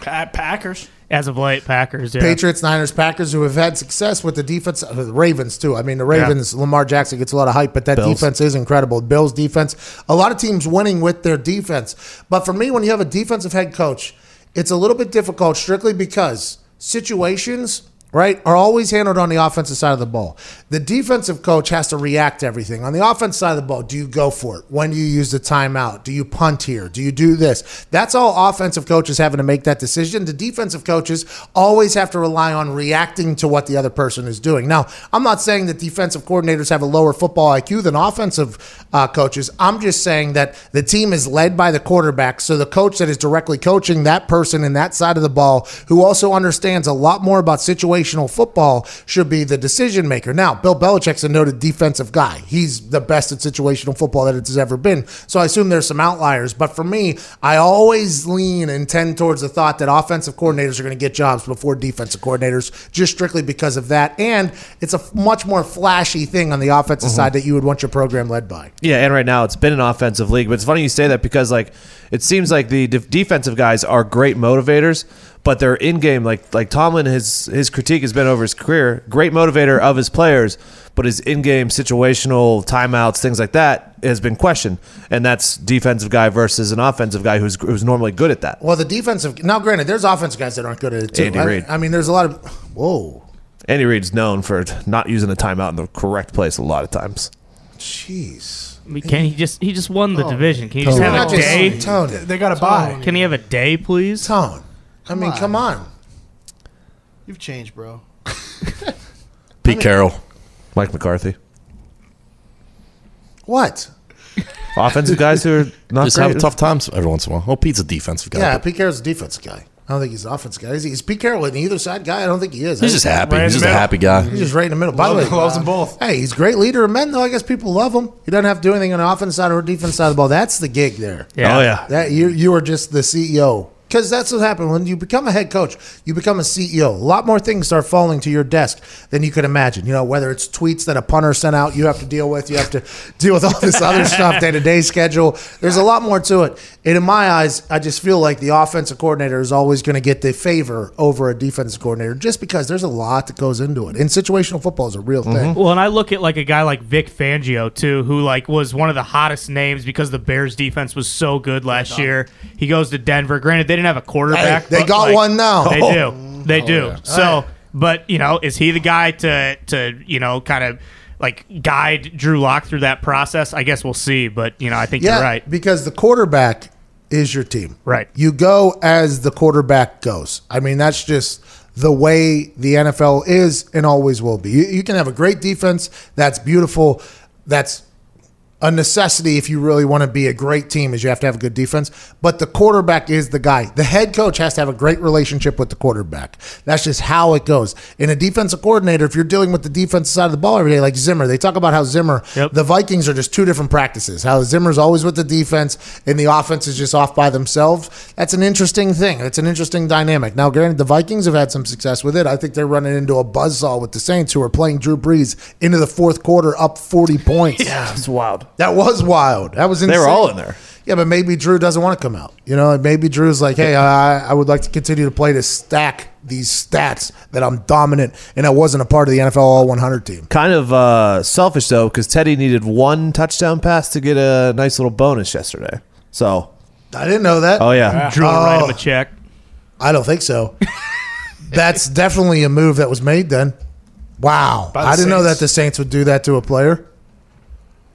Pa- Packers. As of late, Packers. Yeah. Patriots, Niners, Packers, who have had success with the defense. uh, The Ravens too. I mean, the Ravens. Lamar Jackson gets a lot of hype, but that Bills. defense is incredible. Bills defense. A lot of teams winning with their defense. But for me, when you have a defensive head coach, it's a little bit difficult strictly because situations right are always handled on the offensive side of the ball. The defensive coach has to react to everything. On the offensive side of the ball do you go for it? When do you use the timeout? Do you punt here? Do you do this? That's all offensive coaches having to make that decision. The defensive coaches always have to rely on reacting to what the other person is doing. Now i'm not saying that defensive coordinators have a lower football iq than offensive uh, coaches. I'm just saying that the team is led by the quarterback so the coach that is directly coaching that person in that side of the ball who also understands a lot more about situational football should be the decision maker. Now, Bill Belichick's a noted defensive guy. He's the best at situational football that it's ever been. So I assume there's some outliers. But for me, I always lean and tend towards the thought that offensive coordinators are going to get jobs before defensive coordinators, just strictly because of that. And it's a much more flashy thing on the offensive mm-hmm. side that you would want your program led by. Yeah, and right now it's been an offensive league, but it's funny you say that because like it seems like the def- defensive guys are great motivators, but they're in game like like Tomlin his his critique has been over his career, great motivator of his players, but his in game situational timeouts, things like that has been questioned, and that's defensive guy versus an offensive guy who's who's normally good at that. Well, the defensive now, granted, there's offensive guys that aren't good at it too. Andy I, Reid. I mean, there's a lot of whoa, Andy Reid's known for not using a timeout in the correct place a lot of times. jeez. I mean, Can he just he just won the division? Can he just have a day? Tone. They got to buy. Can he have a day, please? Tone. I mean, come on. You've changed, bro. Pete Carroll. Mike McCarthy, What? offensive guys who are not Just great. have tough times every once in a while. Well, Pete's a defensive guy. Yeah, but Pete Carroll's a defense guy. I don't think he's an offense guy. Is, he, is Pete Carroll an either side guy? I don't think he is. he's I- just happy. Right in He's the just a middle. happy guy. He's just right in the middle. By the way, Loves them both. Hey, he's a great leader of men, though. I guess people love him. He doesn't have to do anything on the offense side or defense side of the ball. That's the gig there. Yeah. Oh yeah, That you you are just the CEO. Because that's what happened when you become a head coach. You become a CEO. A lot more things start falling to your desk than you could imagine. You know, whether it's tweets that a punter sent out, you have to deal with. You have to deal with all this other stuff, day to day schedule. There's a lot more to it. And in my eyes, I just feel like the offensive coordinator is always going to get the favor over a defensive coordinator, just because there's a lot that goes into it. And situational football is a real thing. Mm-hmm. Well, and I look at like a guy like Vic Fangio too, who like was one of the hottest names because the Bears defense was so good last year. He goes to Denver. Granted, they didn't have a quarterback. Hey, they got like, one now. They do. They oh, do. So, but you know, is he the guy to to you know kind of like guide Drew Lock through that process? I guess we'll see. But you know, I think Yeah, you're right. because the quarterback is your team. Right. You go as the quarterback goes. I mean, that's just the way the NFL is and always will be. You, you can have a great defense. That's beautiful. That's a necessity if you really want to be a great team is you have to have a good defense but the quarterback is the guy. The head coach has to have a great relationship with the quarterback. That's just how it goes. In a defensive coordinator if you're dealing with the defensive side of the ball every day like zimmer they talk about how zimmer Yep. the vikings are just two different practices. How zimmer's always with the defense and the offense is just off by themselves. That's an interesting thing. It's an interesting dynamic. Now granted the vikings have had some success with it. I think they're running into a buzzsaw with the saints who are playing drew brees into the fourth quarter up 40 points. Yeah, it's wild. That was wild. That was insane. They were all in there. Yeah, but maybe Drew doesn't want to come out. You know, maybe Drew's like, hey, I, I would like to continue to play to stack these stats that I'm dominant and I wasn't a part of the NFL All 100 team. Kind of uh, selfish though, because Teddy needed one touchdown pass to get a nice little bonus yesterday. So, I didn't know that. oh yeah, Drew will write him Oh. a check. I don't think so. That's definitely a move that was made then. Wow. The I didn't know that the Saints would do that to a player.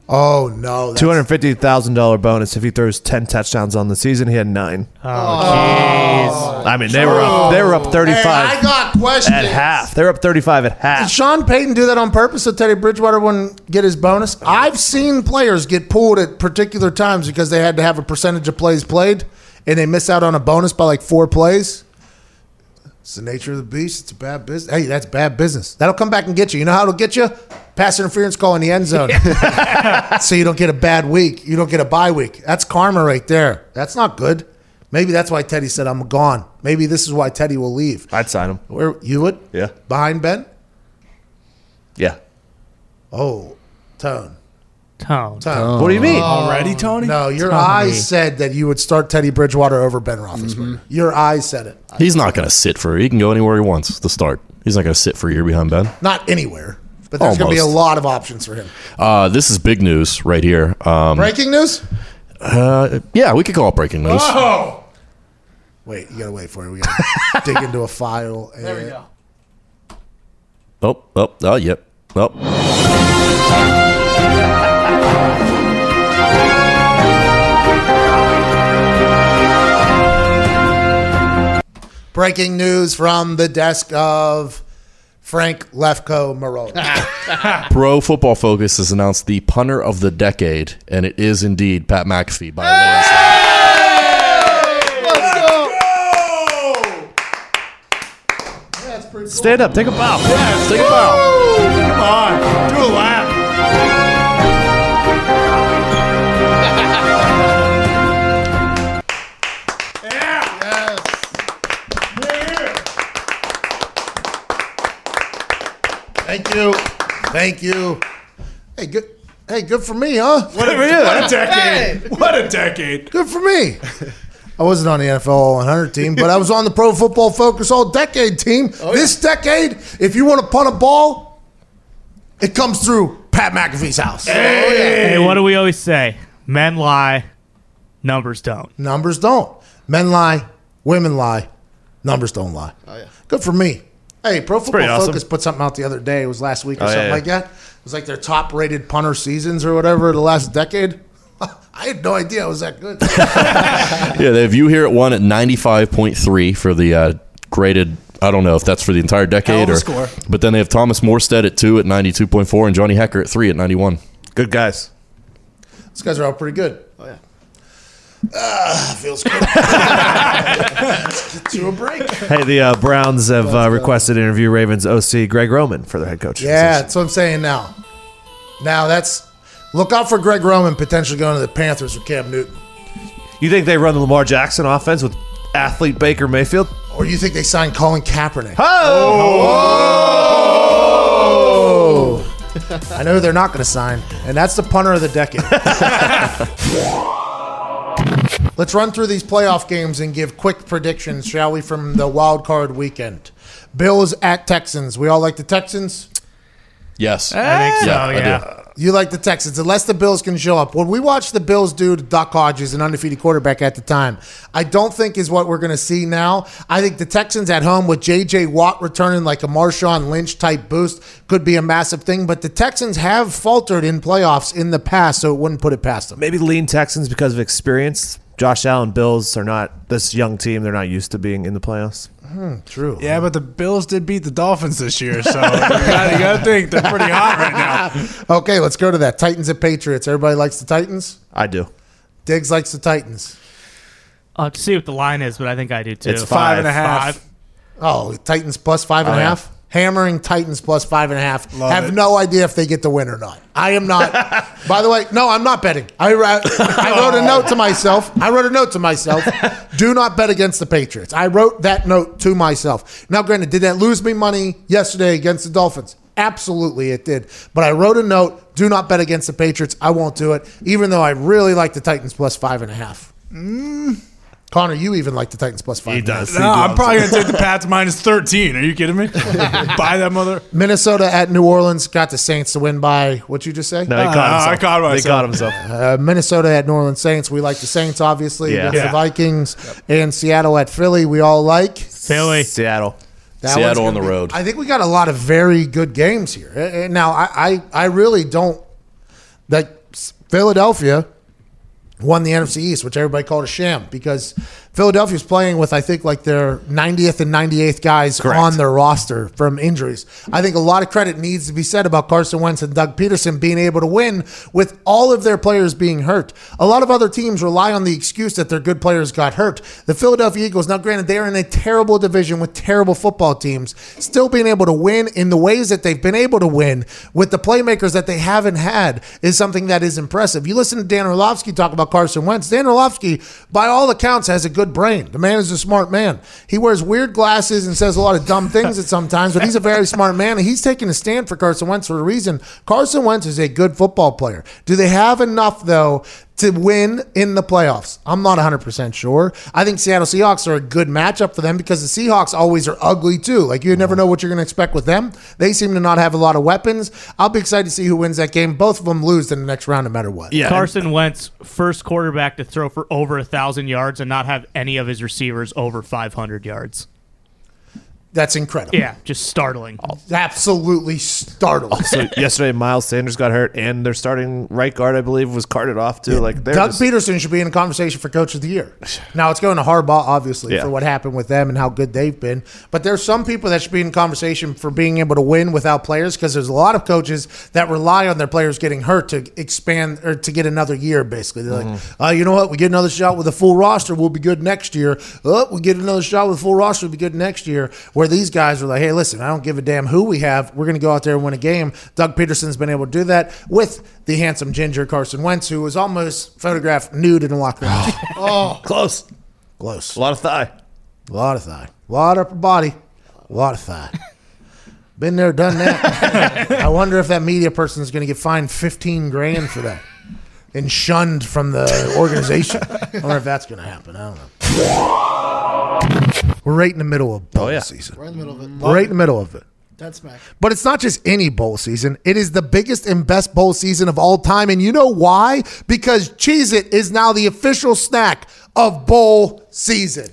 Oh, no. two hundred fifty thousand dollar bonus if he throws ten touchdowns on the season. He had nine. Oh, oh jeez. I mean, they were up. They were up thirty Hey, five I got questions. at half. They were up thirty five at half. Did half. Sean Payton do that on purpose so Teddy Bridgewater wouldn't get his bonus? I've seen players get pulled at particular times because they had to have a percentage of plays played and they miss out on a bonus by like four plays. It's the nature of the beast. It's a bad business. Hey, that's bad business. That'll come back and get you. You know how it'll get you? Pass interference call in the end zone. so you don't get a bad week. You don't get a bye week. That's karma right there. That's not good. Maybe that's why Teddy said, I'm gone. Maybe this is why Teddy will leave. I'd sign him. Where you would? Yeah. Behind Ben? Yeah. Oh, Tone. Tone. Tone. What do you mean? Already, Tony? No, your Tony. eyes said that you would start Teddy Bridgewater over Ben Roethlisberger. Your eyes said it. He's not going to sit for. He can go anywhere he wants to start. He's not going to sit for a year behind Ben. Not anywhere, but there's going to be a lot of options for him. Uh, this is big news right here. Um, Breaking news? uh, yeah, we could call it breaking news. Oh, Wait, you gotta wait for it. We gotta dig into a file. There we go. Oh, oh, oh, yep. Oh. Breaking news from the desk of Frank Lefko Marone. Pro Football Focus has announced the punter of the decade, and it is indeed Pat McAfee by a landslide. Stand up, take a bow. Take a bow. Come on, Thank you. Hey, good. Hey, good for me, huh? What a, what a decade! What a decade! Good for me. I wasn't on the NFL 100 team, but I was on the Pro Football Focus All Decade team. Oh, this decade, if you want to punt a ball, it comes through Pat McAfee's house. Hey, what do we always say? Men lie, numbers don't. Numbers don't. Men lie, women lie, numbers don't lie. Oh, yeah. Good for me. Hey, Pro Football pretty awesome. Focus put something out the other day. It was last week or Oh, something yeah, like that. It was like their top rated punter seasons or whatever the last decade. I had no idea it was that good. Yeah, they have you here at one at 95.3 for the uh, graded. I don't know if that's for the entire decade or. score. But then they have Thomas Morstead at two at 92.4 and Johnny Hekker at three at 91. Good guys. These guys are all pretty good. Ah, feels good. Let's get to a break. Hey, the uh, Browns have uh, requested to interview Ravens OC Greg Roman for their head coach. Yeah, that's what I'm saying now. Now that's look out for Greg Roman potentially going to the Panthers with Cam Newton. You think they run the Lamar Jackson offense with athlete Baker Mayfield? Or you think they signed Colin Kaepernick? Oh! I know they're not going to sign, and that's the punter of the decade. Let's run through these playoff games and give quick predictions, shall we, from the wild card weekend. Bills at Texans. We all like the Texans. Yes. I think so, Yeah, yeah. You like the Texans, unless the Bills can show up. When we watched the Bills do to Duck Hodges, an undefeated quarterback at the time, I don't think is what we're going to see now. I think the Texans at home with J.J. Watt returning like a Marshawn Lynch type boost could be a massive thing. But the Texans have faltered in playoffs in the past, so it wouldn't put it past them. Maybe lean Texans because of experience. Josh Allen Bills are not this young team. They're not used to being in the playoffs. Hmm, true. Yeah, but the Bills did beat the Dolphins this year, so you gotta, you gotta think they're pretty hot right now. Okay, let's go to that. Titans at Patriots. Everybody likes the Titans. I do. Diggs likes the Titans. I'll have to see what the line is, but I think I do too. It's Five and a half. Five. Oh, Titans plus five and a Oh, yeah. Hammering Titans plus five and a half. Love Have it. no idea if they get the win or not. I am not. by the way, no, I'm not betting. I, ra- I wrote a note to myself. I wrote a note to myself. Do not bet against the Patriots. I wrote that note to myself. Now, granted, did that lose me money yesterday against the Dolphins? Absolutely, it did. But I wrote a note. Do not bet against the Patriots. I won't do it, even though I really like the Titans plus five and a half. Mm. Connor, you even like the Titans plus five. He and a half. does. No, I'm probably gonna take the Pats minus 13. Are you kidding me? Buy that mother. Minnesota at New Orleans got the Saints to win by what you just say? No, he Uh, caught himself. I caught He myself. caught himself. Uh, Minnesota at New Orleans Saints. We like the Saints, obviously, Yeah. against the Yeah. Vikings. And Seattle at Philly. We all like. Philly. Seattle. That Seattle on the be- road. I think we got a lot of very good games here. Uh, uh, Now, I, I, I really don't. Like Philadelphia won the NFC East, which everybody called a sham because Philadelphia's playing with I think like their 90th and 98th guys Correct. on their roster from injuries. I think a lot of credit needs to be said about Carson Wentz and Doug Pederson being able to win with all of their players being hurt. A lot of other teams rely on the excuse that their good players got hurt. The Philadelphia Eagles, now granted they are in a terrible division with terrible football teams, still being able to win in the ways that they've been able to win with the playmakers that they haven't had is something that is impressive. You listen to Dan Orlovsky talk about Carson Wentz. Dan Orlovsky, by all accounts, has a good brain. The man is a smart man. He wears weird glasses and says a lot of dumb things at sometimes, but he's a very smart man, and he's taking a stand for Carson Wentz for a reason. Carson Wentz is a good football player. Do they have enough, though, to win in the playoffs? I'm not 100% sure. I think Seattle Seahawks are a good matchup for them because the Seahawks always are ugly too. Like you never uh-huh. know what you're going to expect with them. They seem to not have a lot of weapons. I'll be excited to see who wins that game. Both of them lose in the next round no matter what. Yeah. Carson Wentz, first quarterback to throw for over a thousand yards and not have any of his receivers over 500 yards. That's incredible. Yeah, just startling. Absolutely startling. So yesterday, Miles Sanders got hurt, and their starting right guard, I believe, was carted off too. Like they're Doug just, Pederson should be in the conversation for coach of the year. Now it's going to Harbaugh, obviously, Yeah. for what happened with them and how good they've been. But there's some people that should be in conversation for being able to win without players because there's a lot of coaches that rely on their players getting hurt to expand or to get another year. Basically, they're like, uh, you know what? We get another shot with a full roster, we'll be good next year. Oh, we get another shot with a full roster, we'll be good next year. Where these guys are like, hey, listen, I don't give a damn who we have. We're going to go out there and win a game. Doug Pederson's been able to do that with the handsome ginger Carson Wentz, who was almost photographed nude in a locker room. oh, oh. close. close. A lot of thigh. A lot of thigh. A lot of upper body. A lot of thigh. Been there, done that. I wonder if that media person is going to get fined 15 grand for that and shunned from the organization. I wonder if that's going to happen. I don't know. We're right in the middle of bowl Oh, yeah. season. Right in the middle of it. We're right in the middle of it. Dead smack. But it's not just any bowl season. It is the biggest and best bowl season of all time. And you know why? Because Cheez It is now the official snack of bowl season.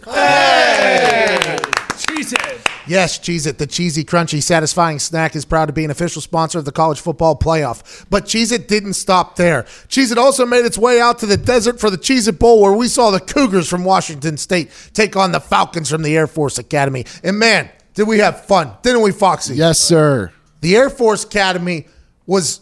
Yes, Cheez It, the cheesy, crunchy, satisfying snack, is proud to be an official sponsor of the college football playoff. But Cheez It didn't stop there. Cheez It also made its way out to the desert for the Cheez It Bowl, where we saw the Cougars from Washington State take on the Falcons from the Air Force Academy. And man, did we have fun, didn't we, Foxy? Yes, sir. The Air Force Academy was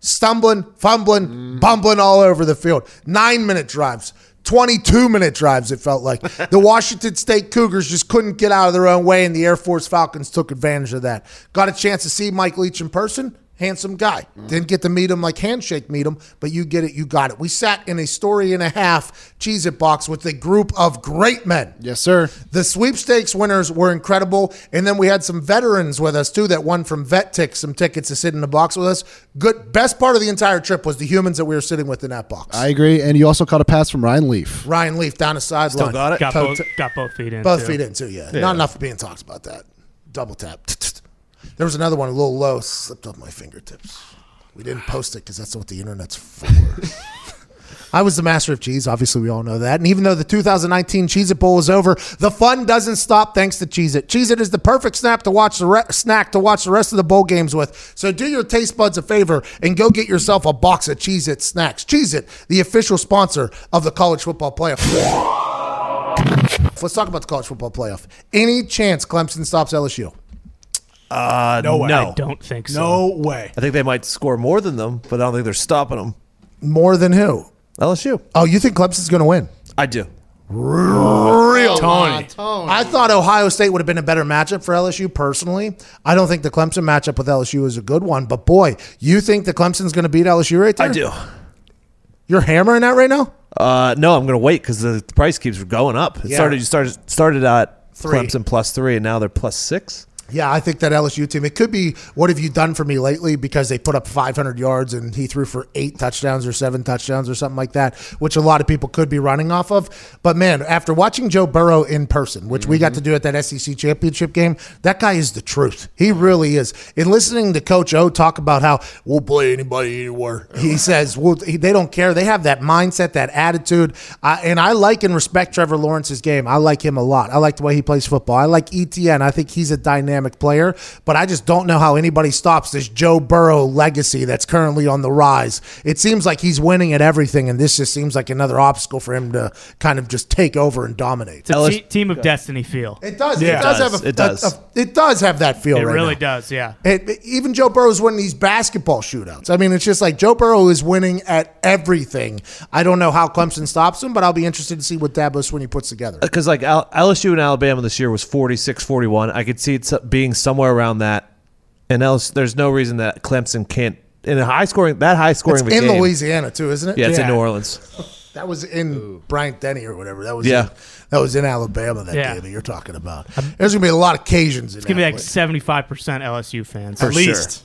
stumbling, fumbling, bumbling all over the field. Nine minute drives, 22 minute drives, it felt like. the Washington State Cougars just couldn't get out of their own way, and the Air Force Falcons took advantage of that. Got a chance to see Mike Leach in person. Handsome guy. Didn't get to meet him like handshake meet him, but you get it, you got it. We sat in a story and a half Cheez It box with a group of great men. Yes, sir. The sweepstakes winners were incredible, and then we had some veterans with us too that won from Vet Tix some tickets to sit in the box with us. Good, best part of the entire trip was the humans that we were sitting with in that box. I agree. And you also caught a pass from Ryan Leaf. Ryan Leaf down the sideline, Still got it? Got Toe- both, got both feet in. both too. feet in too. Yeah. not enough being talked about that. Double tap. There was another one a little low, slipped off my fingertips. We didn't post it because that's what the internet's for. I was the master of cheese. Obviously, we all know that. And even though the 2019 Cheez It Bowl is over, the fun doesn't stop thanks to Cheez It. Cheez It is the perfect snap to watch the re- snack to watch the rest of the bowl games with. So do your taste buds a favor and go get yourself a box of Cheez It snacks. Cheez It, the official sponsor of the college football playoff. Let's talk about the college football playoff. Any chance Clemson stops LSU? Uh, No way. No. I don't think so. No way. I think they might score more than them, but I don't think they're stopping them. More than who? LSU. Oh, you think Clemson's going to win? I do. Real Tony. Tony. I thought Ohio State would have been a better matchup for LSU personally. I don't think the Clemson matchup with LSU is a good one, but boy, you think the Clemson's going to beat LSU right there? I do. You're hammering that right now? Uh, no, I'm going to wait because the price keeps going up. It Yeah. started. You started started at Three. Clemson plus three, and now they're plus six. Yeah, I think that LSU team. It could be what have you done for me lately because they put up 500 yards and he threw for eight touchdowns or seven touchdowns or something like that, which a lot of people could be running off of. But man, after watching Joe Burrow in person, which we got to do at that SEC championship game, that guy is the truth. He really is. And listening to Coach O talk about how we'll play anybody anywhere, he says well, they don't care. They have that mindset, that attitude, I, and I like and respect Trevor Lawrence's game. I like him a lot. I like the way he plays football. I like ETN. I think he's a dynamic player, but I just don't know how anybody stops this Joe Burrow legacy that's currently on the rise. It seems like he's winning at everything, and this just seems like another obstacle for him to kind of just take over and dominate. It's a LS te- team of destiny feel. It does. Yeah. it does It have does. a, It does. a- a- it does have that feel. It right really now. does, yeah. It, even Joe Burrow's winning these basketball shootouts. I mean, it's just like Joe Burrow is winning at everything. I don't know how Clemson stops him, but I'll be interested to see what Dabo Swinney puts together. Uh, because like Al- LSU and Alabama this year was 46-41. I could see it s- being somewhere around that. And else, there's no reason that Clemson can't in a high scoring that high scoring It's of a in game. Louisiana too, isn't it? Yeah, it's in New Orleans. That was in Bryant Denny or whatever. That was Yeah. in, that was in Alabama. That Yeah. game that you're talking about. There's gonna be a lot of Cajuns in It's gonna be like seventy five percent LSU fans. At sure. least.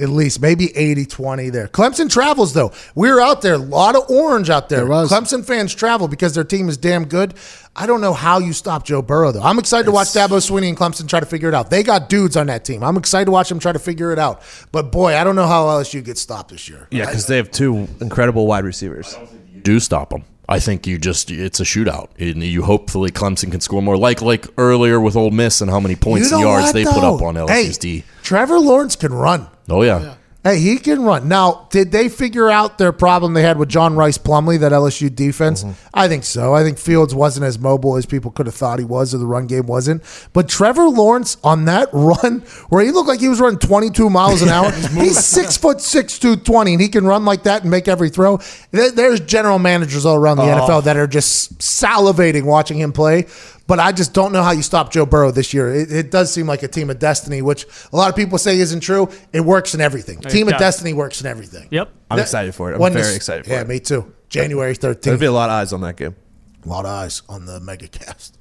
At least maybe 80-20 there. Clemson travels though. We are out there, a lot of orange out there. There was. Clemson fans travel because their team is damn good. I don't know how you stop Joe Burrow though. I'm excited to watch Dabo Swinney and Clemson try to figure it out. They got dudes on that team. I'm excited to watch them try to figure it out. But boy, I don't know how LSU gets stopped this year. Yeah, because they have two incredible wide receivers. do stop them. I think you just it's a shootout. And you hopefully Clemson can score more, like like earlier with Ole Miss and how many points You and yards what, they put up on Hey, D. Trevor Lawrence can run. Oh yeah. Hey, he can run. Now, did they figure out their problem they had with John Rice Plumley, that LSU defense? Mm-hmm. I think so. I think Fields wasn't as mobile as people could have thought he was, or the run game wasn't. But Trevor Lawrence on that run, where he looked like he was running 22 miles an hour, he's six foot six, 220, and he can run like that and make every throw. There's general managers all around the oh. NFL that are just salivating watching him play. But I just don't know how you stop Joe Burrow this year. It, it does seem like a team of destiny, which a lot of people say isn't true. It works in everything. team of does. destiny works in everything. Yep. I'm That- excited for it. I'm when very this- excited for yeah, it. Yeah, me too. January 13th. There'll 13th. be a lot of eyes on that game. a lot of eyes on the megacast.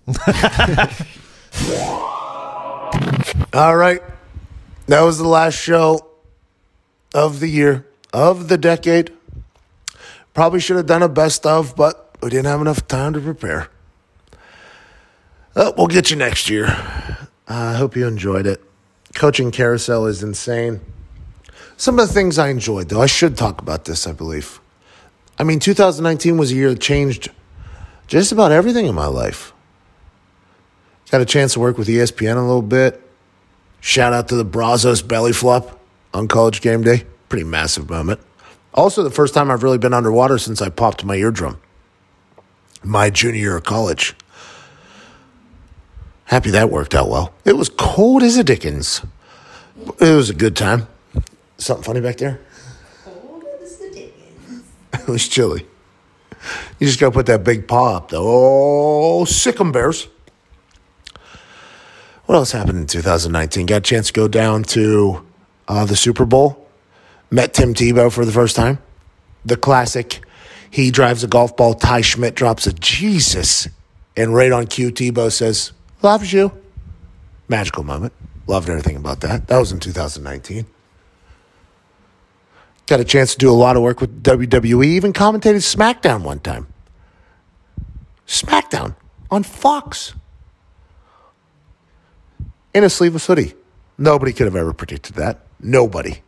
All right. That was the last show of the year, of the decade. Probably should have done a best of, but we didn't have enough time to prepare. Uh, we'll get you next year. I hope you enjoyed it. Coaching carousel is insane. Some of the things I enjoyed, though, I should talk about this, I believe. I mean, 2019 was a year that changed just about everything in my life. Got a chance to work with ESPN a little bit. Shout out to the Brazos belly flop on college game day. Pretty massive moment. Also, the first time I've really been underwater since I popped my eardrum. My junior year of college. Happy that worked out well. It was cold as a dickens. It was a good time. Something funny back there? Cold as the Dickens. It was chilly. You just got to put that big paw up, though. Oh, sick 'em bears. What else happened in 2019? Got a chance to go down to uh, the Super Bowl. Met Tim Tebow for the first time. The classic. He drives a golf ball. Ty Schmit drops a Jesus. And right on cue, Tebow says, Loves you. Magical moment. Loved everything about that. That was in 2019. Got a chance to do a lot of work with WWE, even commentated SmackDown one time. SmackDown on Fox. In a sleeveless hoodie. Nobody could have ever predicted that. Nobody.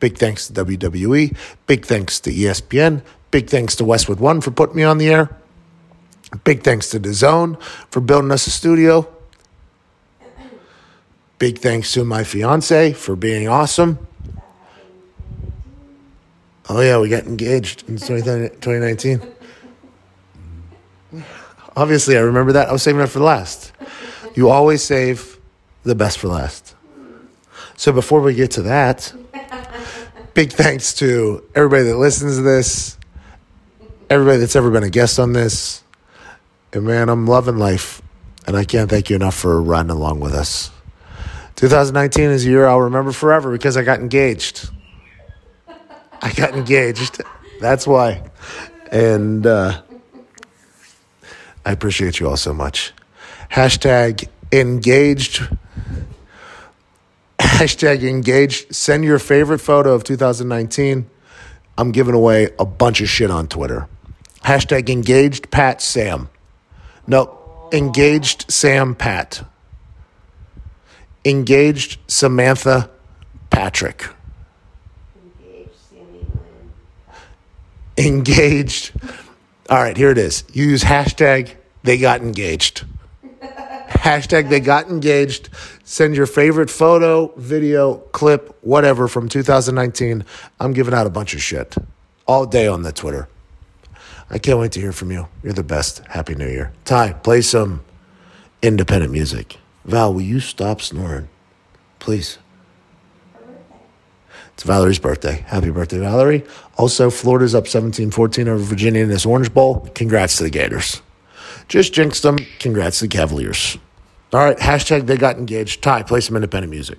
Big thanks to WWE. Big thanks to ESPN. Big thanks to Westwood One for putting me on the air. Big thanks to The Zone for building us a studio. Big thanks to my fiance for being awesome. Oh, yeah, we got engaged in 20 2019. Obviously, I remember that. I was saving it for last. You always save the best for last. So before we get to that, big thanks to everybody that listens to this, everybody that's ever been a guest on this. And man, I'm loving life. And I can't thank you enough for riding along with us. 2019 is a year I'll remember forever because I got engaged. I got engaged. That's why. And uh, I appreciate you all so much. Hashtag engaged. Hashtag engaged. Send your favorite photo of 2019. I'm giving away a bunch of shit on Twitter. Hashtag engaged Pat Sam. No, engaged Sam Pat. Engaged Samantha Patrick. Engaged Sammy Lynn. engaged. All right, here it is. You use hashtag they got engaged. hashtag they got engaged. Send your favorite photo, video, clip, whatever from 2019. I'm giving out a bunch of shit all day on the Twitter. I can't wait to hear from you. You're the best. Happy New Year. Ty, play some independent music. Val, will you stop snoring? Please. It's Valerie's birthday. Happy birthday, Valerie. Also, Florida's up 17 14 over Virginia in this Orange Bowl. Congrats to the Gators. Just jinxed them. Congrats to the Cavaliers. All right, hashtag they got engaged. Ty, play some independent music.